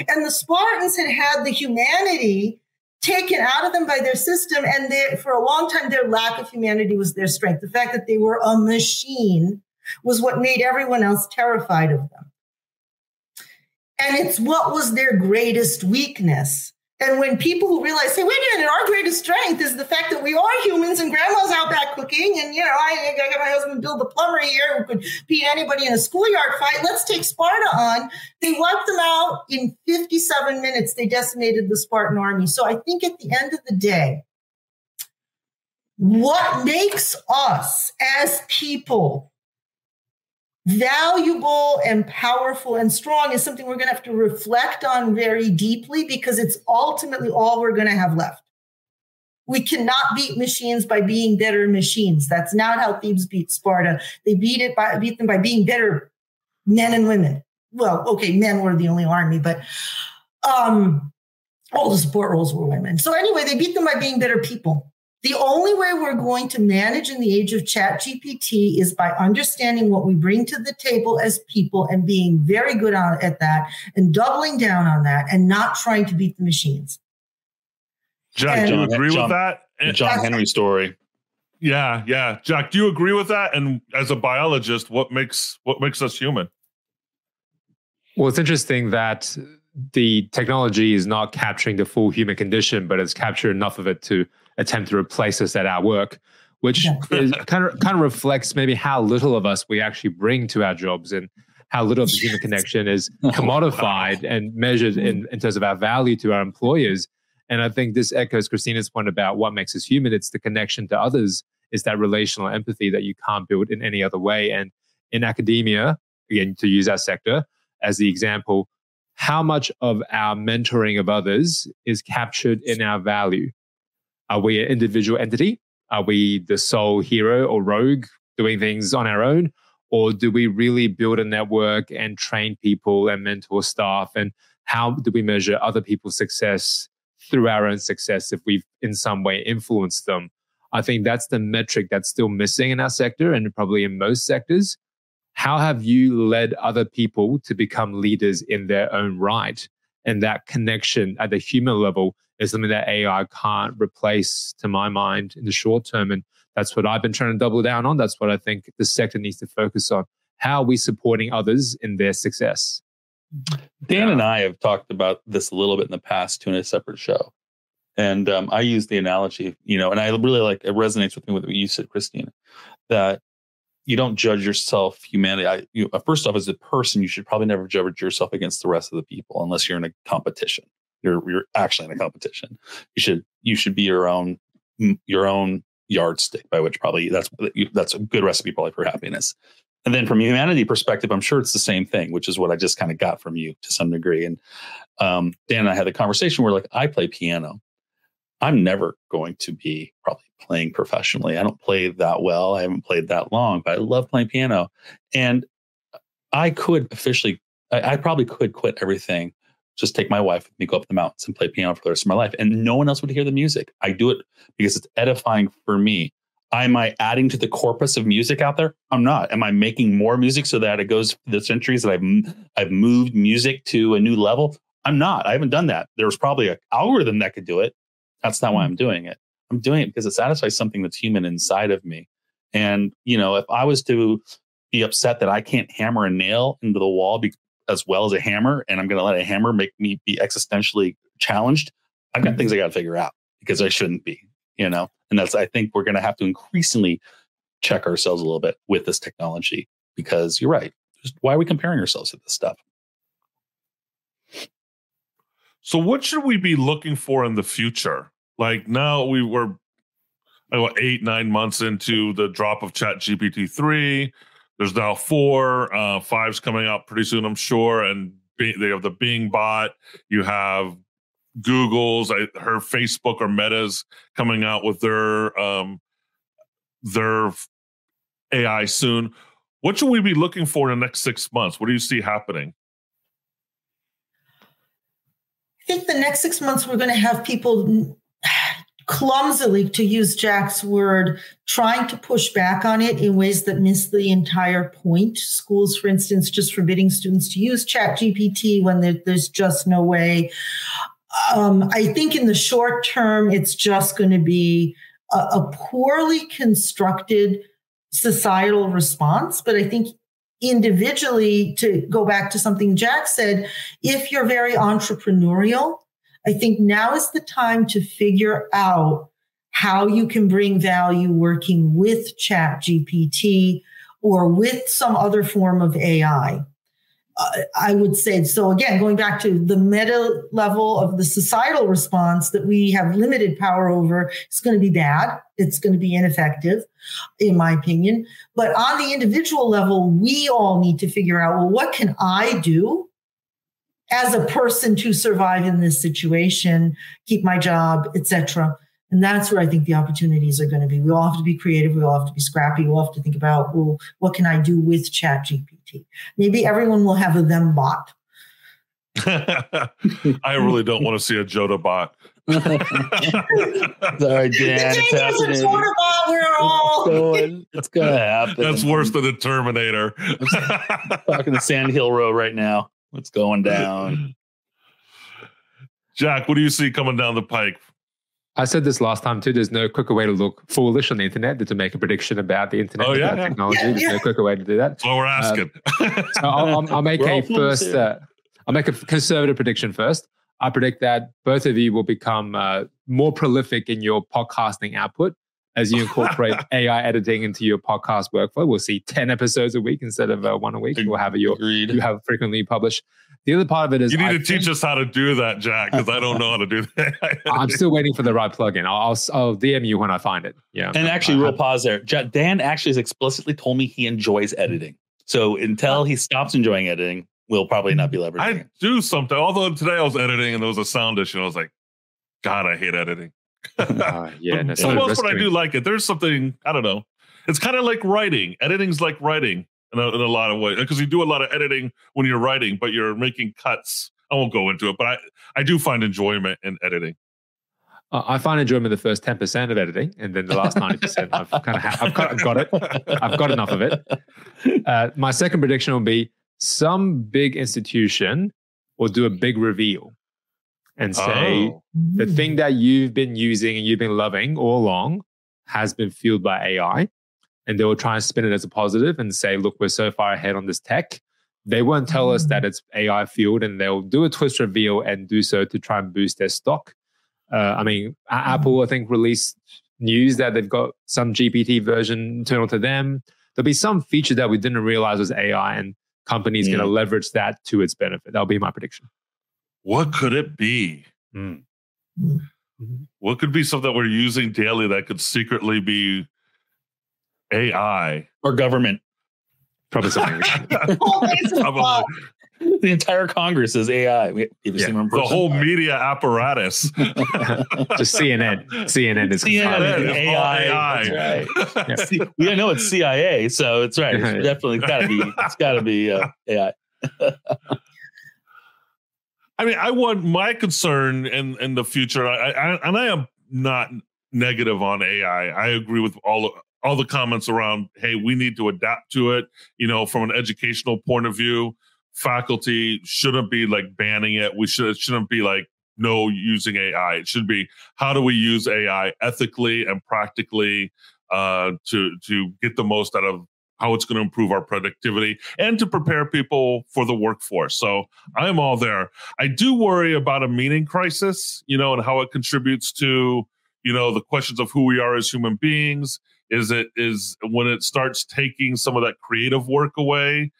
And the Spartans had had the humanity taken out of them by their system. And they, for a long time, their lack of humanity was their strength. The fact that they were a machine was what made everyone else terrified of them. And it's what was their greatest weakness. And when people who realize, say, wait a minute, our greatest strength is the fact that we are humans and grandma's out back cooking. And, you know, I, I got my husband Bill the plumber here who could beat anybody in a schoolyard fight. Let's take Sparta on. They wiped them out in 57 minutes. They decimated the Spartan army. So I think at the end of the day, what makes us as people valuable and powerful and strong is something we're going to have to reflect on very deeply because it's ultimately all we're going to have left. We cannot beat machines by being better machines. That's not how Thebes beat Sparta. They beat it by beat them by being better men and women. Well, okay, men were the only army, but um, all the support roles were women. So anyway, they beat them by being better people. The only way we're going to manage in the age of chat GPT is by understanding what we bring to the table as people and being very good on, at that and doubling down on that and not trying to beat the machines. Jack, do you agree John, with that? The John Henry story. Yeah, yeah. Jack, do you agree with that? And as a biologist, what makes what makes us human? Well, it's interesting that the technology is not capturing the full human condition, but it's captured enough of it to attempt to replace us at our work, which yeah. is kind of kind of reflects maybe how little of us we actually bring to our jobs and how little of the human connection is oh, commodified and measured in, mm. in terms of our value to our employers. And I think this echoes Christina's point about what makes us human. It's the connection to others, is that relational empathy that you can't build in any other way. And in academia, again, to use our sector as the example, how much of our mentoring of others is captured in our value? Are we an individual entity? Are we the sole hero or rogue doing things on our own? Or do we really build a network and train people and mentor staff? And how do we measure other people's success through our own success if we've in some way influenced them? I think that's the metric that's still missing in our sector and probably in most sectors. How have you led other people to become leaders in their own right? And that connection at the human level is something that AI can't replace, to my mind, in the short term. And that's what I've been trying to double down on. That's what I think the sector needs to focus on. How are we supporting others in their success? Dan and I have talked about this a little bit in the past too in a separate show. And um, I use the analogy, you know, and I really like it resonates with me with what you said, Christine, that you don't judge yourself humanity. I, you, first off, as a person, you should probably never judge yourself against the rest of the people unless you're in a competition you're you're actually in a competition. You should you should be your own your own yardstick by which probably that's that's a good recipe probably for happiness. And then from humanity perspective, I'm sure it's the same thing, which is what I just kind of got from you to some degree. And um, Dan and I had the conversation where like I play piano. I'm never going to be probably playing professionally. I don't play that well. I haven't played that long, but I love playing piano. And I could officially, I, I probably could quit everything just take my wife with me, go up the mountains and play piano for the rest of my life. And no one else would hear the music. I do it because it's edifying for me. Am I adding to the corpus of music out there? I'm not. Am I making more music so that it goes the centuries that I've I've moved music to a new level? I'm not. I haven't done that. There was probably an algorithm that could do it. That's not why mm-hmm. I'm doing it. I'm doing it because it satisfies something that's human inside of me. And you know, if I was to be upset that I can't hammer a nail into the wall as well as a hammer and I'm going to let a hammer make me be existentially challenged, I've got things mm-hmm. I got to figure out because I shouldn't be, you know? And that's, I think we're going to have to increasingly check ourselves a little bit with this technology because you're right. Just why are we comparing ourselves to this stuff? So, what should we be looking for in the future? Like now we were know, eight, nine months into the drop of Chat GPT 3. There's now four, uh, five's coming out pretty soon, I'm sure. And they have the Bing bot. You have Google's, I, her Facebook or Meta's coming out with their um, their AI soon. What should we be looking for in the next six months? What do you see happening? I think the next six months we're going to have people clumsily, to use Jack's word, trying to push back on it in ways that miss the entire point. Schools, for instance, just forbidding students to use Chat GPT when there, there's just no way. Um, I think in the short term, it's just going to be a, a poorly constructed societal response. But I think individually, to go back to something Jack said, if you're very entrepreneurial, I think now is the time to figure out how you can bring value working with Chat GPT or with some other form of AI. Uh, I would say so. Again, going back to the meta level of the societal response that we have limited power over, it's going to be bad. It's going to be ineffective, in my opinion. But on the individual level, we all need to figure out well, what can I do as a person to survive in this situation, keep my job, etc. And that's where I think the opportunities are going to be. We all have to be creative. We all have to be scrappy. We all have to think about, well, what can I do with Chat GPT? Maybe everyone will have a them bot. I really don't want to see a Joda bot. Sorry, Dan. It's happening. Bot, we're all. It's going, it's going to happen. That's worse than the Terminator. talking to Sand Hill Road right now. What's going down? Jack, what do you see coming down the pike? I said this last time too. There's no quicker way to look foolish on the internet than to make a prediction about the internet Oh, yeah, about yeah. technology. Yeah, There's no quicker way to do that. That's what we're asking. So I'll, I'll, I'll make We're a first. Uh, I'll make a conservative prediction first. I predict that both of you will become uh, more prolific in your podcasting output as you incorporate AI editing into your podcast workflow. We'll see ten episodes a week instead of uh, one a week. We'll have your Agreed. you have frequently published. The other part of it is you need I to teach us how to do that, Jack, because I don't know how to do that. I'm still waiting for the right plugin. I'll, I'll, I'll DM you when I find it. Yeah. And actually, I- real pause there. Ja- Dan actually has explicitly told me he enjoys editing. So until he stops enjoying editing, we'll probably not be leveraging I it. do something. Although today I was editing and there was a sound issue, and I was like, God, I hate editing. Uh, yeah. No, For so most part, I do like it. There's something I don't know. It's kind of like writing. Editing's like writing in a, in a lot of ways because you do a lot of editing when you're writing, but you're making cuts. I won't go into it, but I I do find enjoyment in editing. Uh, I find enjoyment the first 10% of editing, and then the last 90%, I've kind of ha- I've got, I've got it. I've got enough of it. Uh, my second prediction will be some big institution will do a big reveal and say Oh. the thing that you've been using and you've been loving all along has been fueled by AI. And they will try and spin it as a positive and say, look, we're so far ahead on this tech. They won't tell us that it's AI fueled and they'll do a twist reveal and do so to try and boost their stock. Uh, I mean, A- Apple, I think, released news that they've got some GPT version internal to them. There'll be some feature that we didn't realize was AI and companies going to leverage that to its benefit. That'll be my prediction. What could it be? Hmm. What could be something that we're using daily that could secretly be AI? Or government. Probably something. Probably. The entire Congress is AI. We, Yeah. The person? whole media apparatus. Just CNN. CNN is CNN is is AI. AI. That's right. C- we know it's CIA, so it's right. It's definitely got to be. It's got to be uh, AI. I mean, I want my concern in in the future, I, I and I am not negative on AI. I agree with all all the comments around. Hey, we need to adapt to it. You know, from an educational point of view, faculty shouldn't be like banning it. We should it shouldn't be like no using AI. It should be how do we use AI ethically and practically uh, to to get the most out of how it's going to improve our productivity and to prepare people for the workforce. So I'm all there. I do worry about a meaning crisis, you know, and how it contributes to, you know, the questions of who we are as human beings. Is it is when it starts taking some of that creative work away?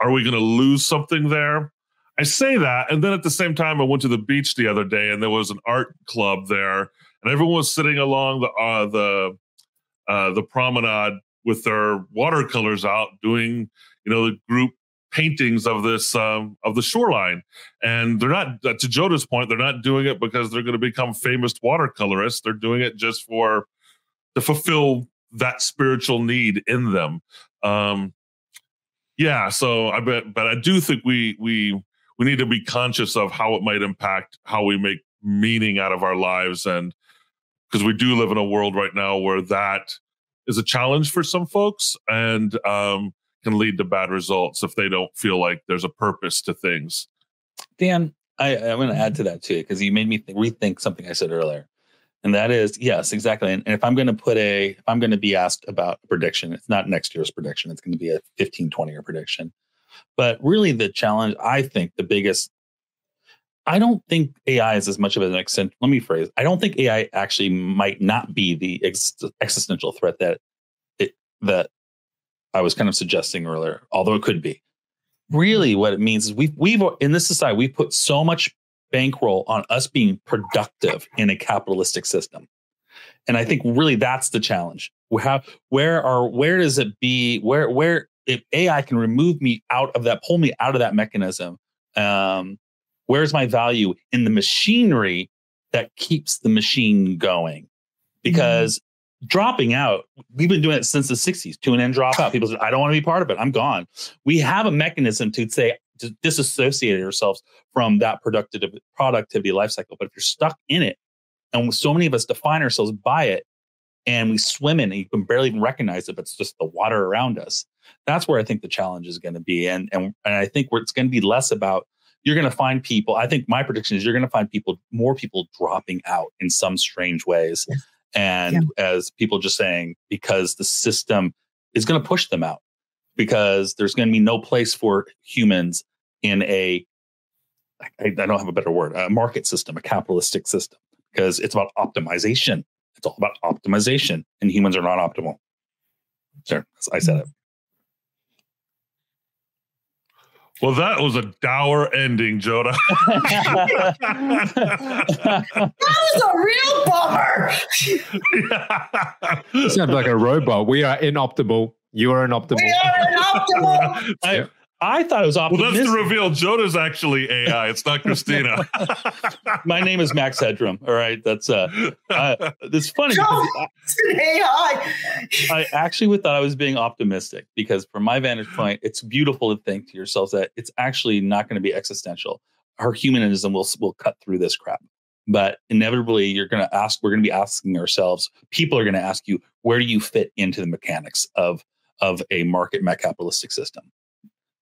Are we going to lose something there? I say that, and then at the same time, I went to the beach the other day, and there was an art club there, and everyone was sitting along the uh, the uh, the promenade with their watercolors out, doing you know the group paintings of this um, of the shoreline, and they're not to Joda's point, they're not doing it because they're going to become famous watercolorists. They're doing it just for to fulfill that spiritual need in them. Um, yeah, so I bet, but I do think we we we need to be conscious of how it might impact how we make meaning out of our lives, and because we do live in a world right now where that is a challenge for some folks and um, can lead to bad results if they don't feel like there's a purpose to things. Dan, I, I'm going to add to that too because you made me th- rethink something I said earlier, and that is yes, exactly. And, and if I'm going to put a, if I'm going to be asked about a prediction, it's not next year's prediction. It's going to be a 15, 20 year prediction. But really, the challenge, I think, the biggest. I don't think AI is as much of an extent. Let me phrase. I don't think AI actually might not be the ex- existential threat that it that I was kind of suggesting earlier, although it could be. really what it means is we've we've in this society we've put so much bankroll on us being productive in a capitalistic system. And i think really that's the challenge. Where are where does it be where where if ai can remove me out of that pull me out of that mechanism um where's my value in the machinery that keeps the machine going? Because mm-hmm. dropping out we've been doing it since the 60s To tune in drop out. People said, i don't want to be part of it. I'm gone. We have a mechanism to say to disassociate ourselves from that productive productivity life cycle but if you're stuck in it and so many of us define ourselves by it and we swim in and you can barely even recognize it but it's just the water around us that's where i think the challenge is going to be and and, and i think where it's going to be less about you're going to find people. I think my prediction is you're going to find people, more people dropping out in some strange ways. Yes. And yeah. as people just saying, because the system is going to push them out, because there's going to be no place for humans in a, I, I don't have a better word, a market system, a capitalistic system, because it's about optimization. It's all about optimization, and humans are not optimal. Sure, I said it. Well, that was a dour ending, Jonah. that was a real bummer. You sound like a robot. We are inoptimal. You are inoptimal. We are inoptimal. I, I thought it was optimistic. Well, that's the reveal. Jonah's actually AI. It's not Christina. My name is Max Headroom. All right, that's uh, uh it's funny. It's an AI. I actually thought I was being optimistic because, from my vantage point, it's beautiful to think to yourselves that it's actually not going to be existential. Our humanism will will cut through this crap. But inevitably, you're going to ask. We're going to be asking ourselves. People are going to ask you, where do you fit into the mechanics of of a market met capitalistic system?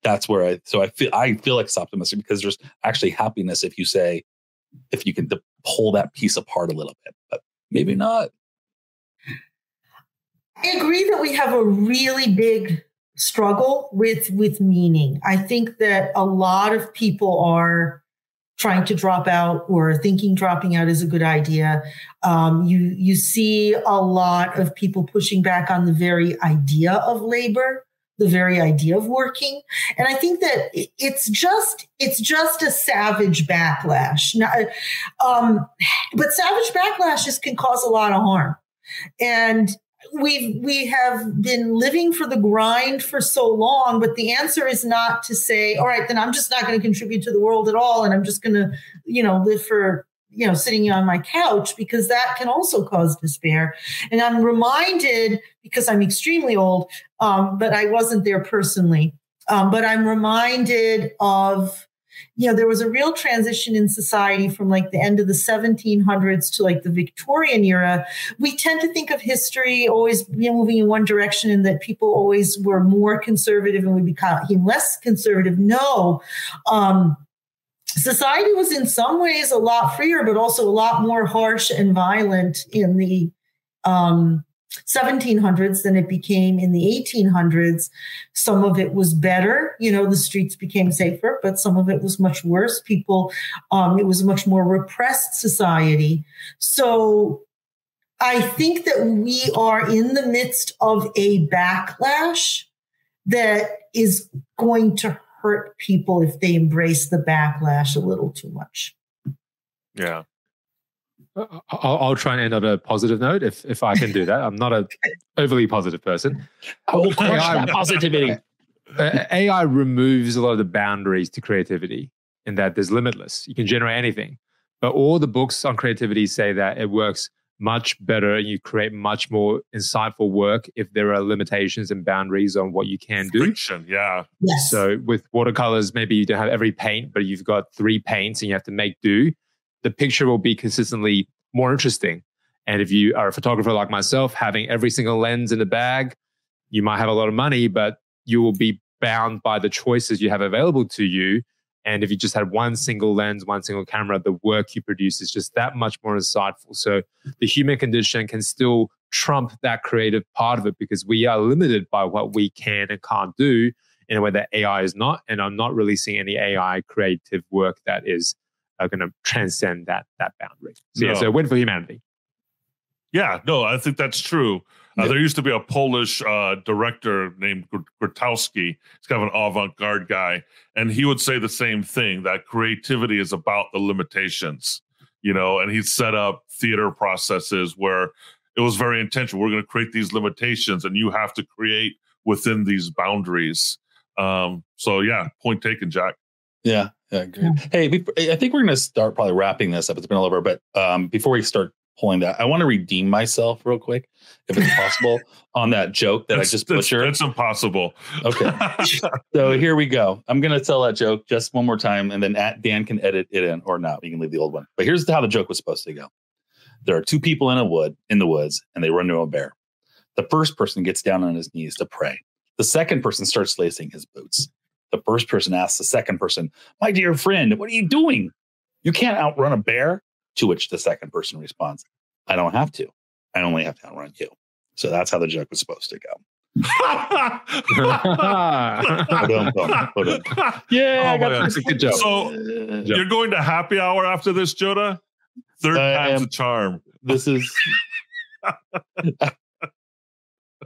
that's where I so I feel I feel like it's optimistic because there's actually happiness if you say if you can pull that piece apart a little bit, but maybe not. I agree that we have a really big struggle with with meaning. I think that a lot of people are trying to drop out or thinking dropping out is a good idea. Um, you you see a lot of people pushing back on the very idea of labor the very idea of working. And i think that it's just it's just a savage backlash. Um, but savage backlashes can cause a lot of harm. And we we have been living for the grind for so long but the answer is not to say all right then i'm just not going to contribute to the world at all and i'm just going to you know live for you know, sitting on my couch because that can also cause despair. And I'm reminded because I'm extremely old, um, but I wasn't there personally. Um, but I'm reminded of, you know, there was a real transition in society from like the end of the 1700s to like the Victorian era. We tend to think of history always you know, moving in one direction and that people always were more conservative and we became less conservative. No. Um, society was in some ways a lot freer, but also a lot more harsh and violent in the um, 1700s than it became in the 1800s. Some of it was better, you know, the streets became safer, but some of it was much worse. People, um, it was a much more repressed society. So I think that we are in the midst of a backlash that is going to hurt people if they embrace the backlash a little too much. Yeah. Uh, I'll, I'll, try and end on a positive note if if I can do that. I'm not a overly positive person. I will crush AI, that positivity. Uh, AI removes a lot of the boundaries to creativity in that there's limitless. You can generate anything, but all the books on creativity say that it works much better and you create much more insightful work if there are limitations and boundaries on what you can do. Friction, yeah. Yes. So with watercolors, maybe you don't have every paint, but you've got three paints and you have to make do. The picture will be consistently more interesting. And if you are a photographer like myself, having every single lens in the bag, you might have a lot of money, but you will be bound by the choices you have available to you and if you just had one single lens, one single camera, the work you produce is just that much more insightful. So the human condition can still trump that creative part of it because we are limited by what we can and can't do in a way that AI is not. And I'm not really seeing any AI creative work that is uh, going to transcend that that boundary. So, no. yeah, so win for humanity. Yeah, no, I think that's true. Uh, Yeah. There used to be a Polish uh, director named Grotowski. He's kind of an avant-garde guy, and he would say the same thing that creativity is about the limitations, you know. And he set up theater processes where it was very intentional. We're going to create these limitations, and you have to create within these boundaries. Um, so yeah, point taken, Jack. Yeah, yeah, great. Hey, I think we're going to start probably wrapping this up. It's been all over, but um, before we start pulling that, I want to redeem myself real quick, if it's possible, on that joke that I just it's- butchered. It's impossible. Okay. So here we go. I'm going to tell that joke just one more time, and then at, Dan can edit it in or not. We can leave the old one. But here's how the joke was supposed to go. There are two people in a wood in the woods, and they run into a bear. The first person gets down on his knees to pray. The second person starts lacing his boots. The first person asks the second person, "My dear friend, what are you doing? You can't outrun a bear." To which the second person responds, "I don't have to. I only have to outrun you." So that's how the joke was supposed to go. Ba-dum, bum, ba-dum. Yeah, Oh, I got man. That's a good joke. So you're going to happy hour after this, Joda? Third time's am- a charm. this is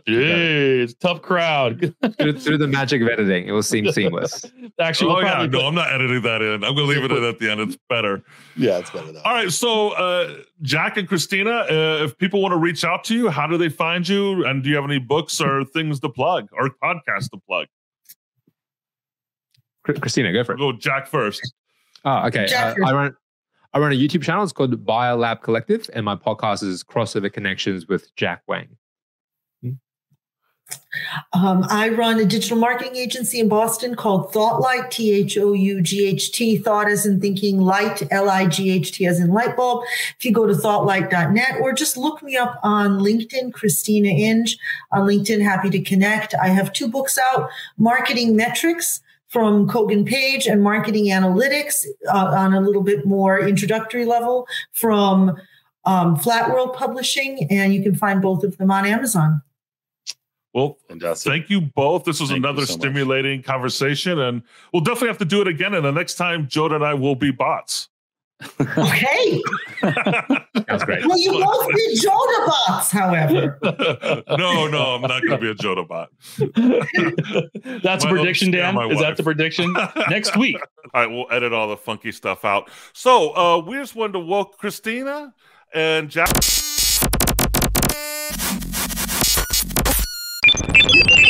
Jeez, tough crowd. through, through the magic of editing, it will seem seamless. Actually, oh we'll yeah, no, I'm not editing that in. I'm going to leave it in at the end. It's better. yeah, it's better though. All right, so uh, Jack and Christina, uh, if people want to reach out to you, how do they find you? And do you have any books or things to plug or podcasts to plug? Christina, go for it. go Jack first. Oh, okay. Jack, Uh, I run I run a YouTube channel. It's called Biolab Collective, and my podcast is Crossover Connections with Jack Wang. Um, I run a digital marketing agency in Boston called Thoughtlight, T H O U G H T, thought as in thinking light, L I G H T as in light bulb. If you go to thoughtlight.net or just look me up on LinkedIn, Christina Inge on LinkedIn, happy to connect. I have two books out, Marketing Metrics from Kogan Page and Marketing Analytics uh, on a little bit more introductory level from um, Flat World Publishing. And you can find both of them on Amazon. Well, Fantastic. thank you both. This was Thank another so much. stimulating conversation, and we'll definitely have to do it again. And the next time, Joda and I will be bots. Okay. That's great. Well, you both be Joda bots, however. no, no, I'm not going to be a Joda bot. That's a prediction, Dan. Is wife. that the prediction? Next week. All right, we'll edit all the funky stuff out. So uh, we just wanted to welcome Christina and Jack. Thank you.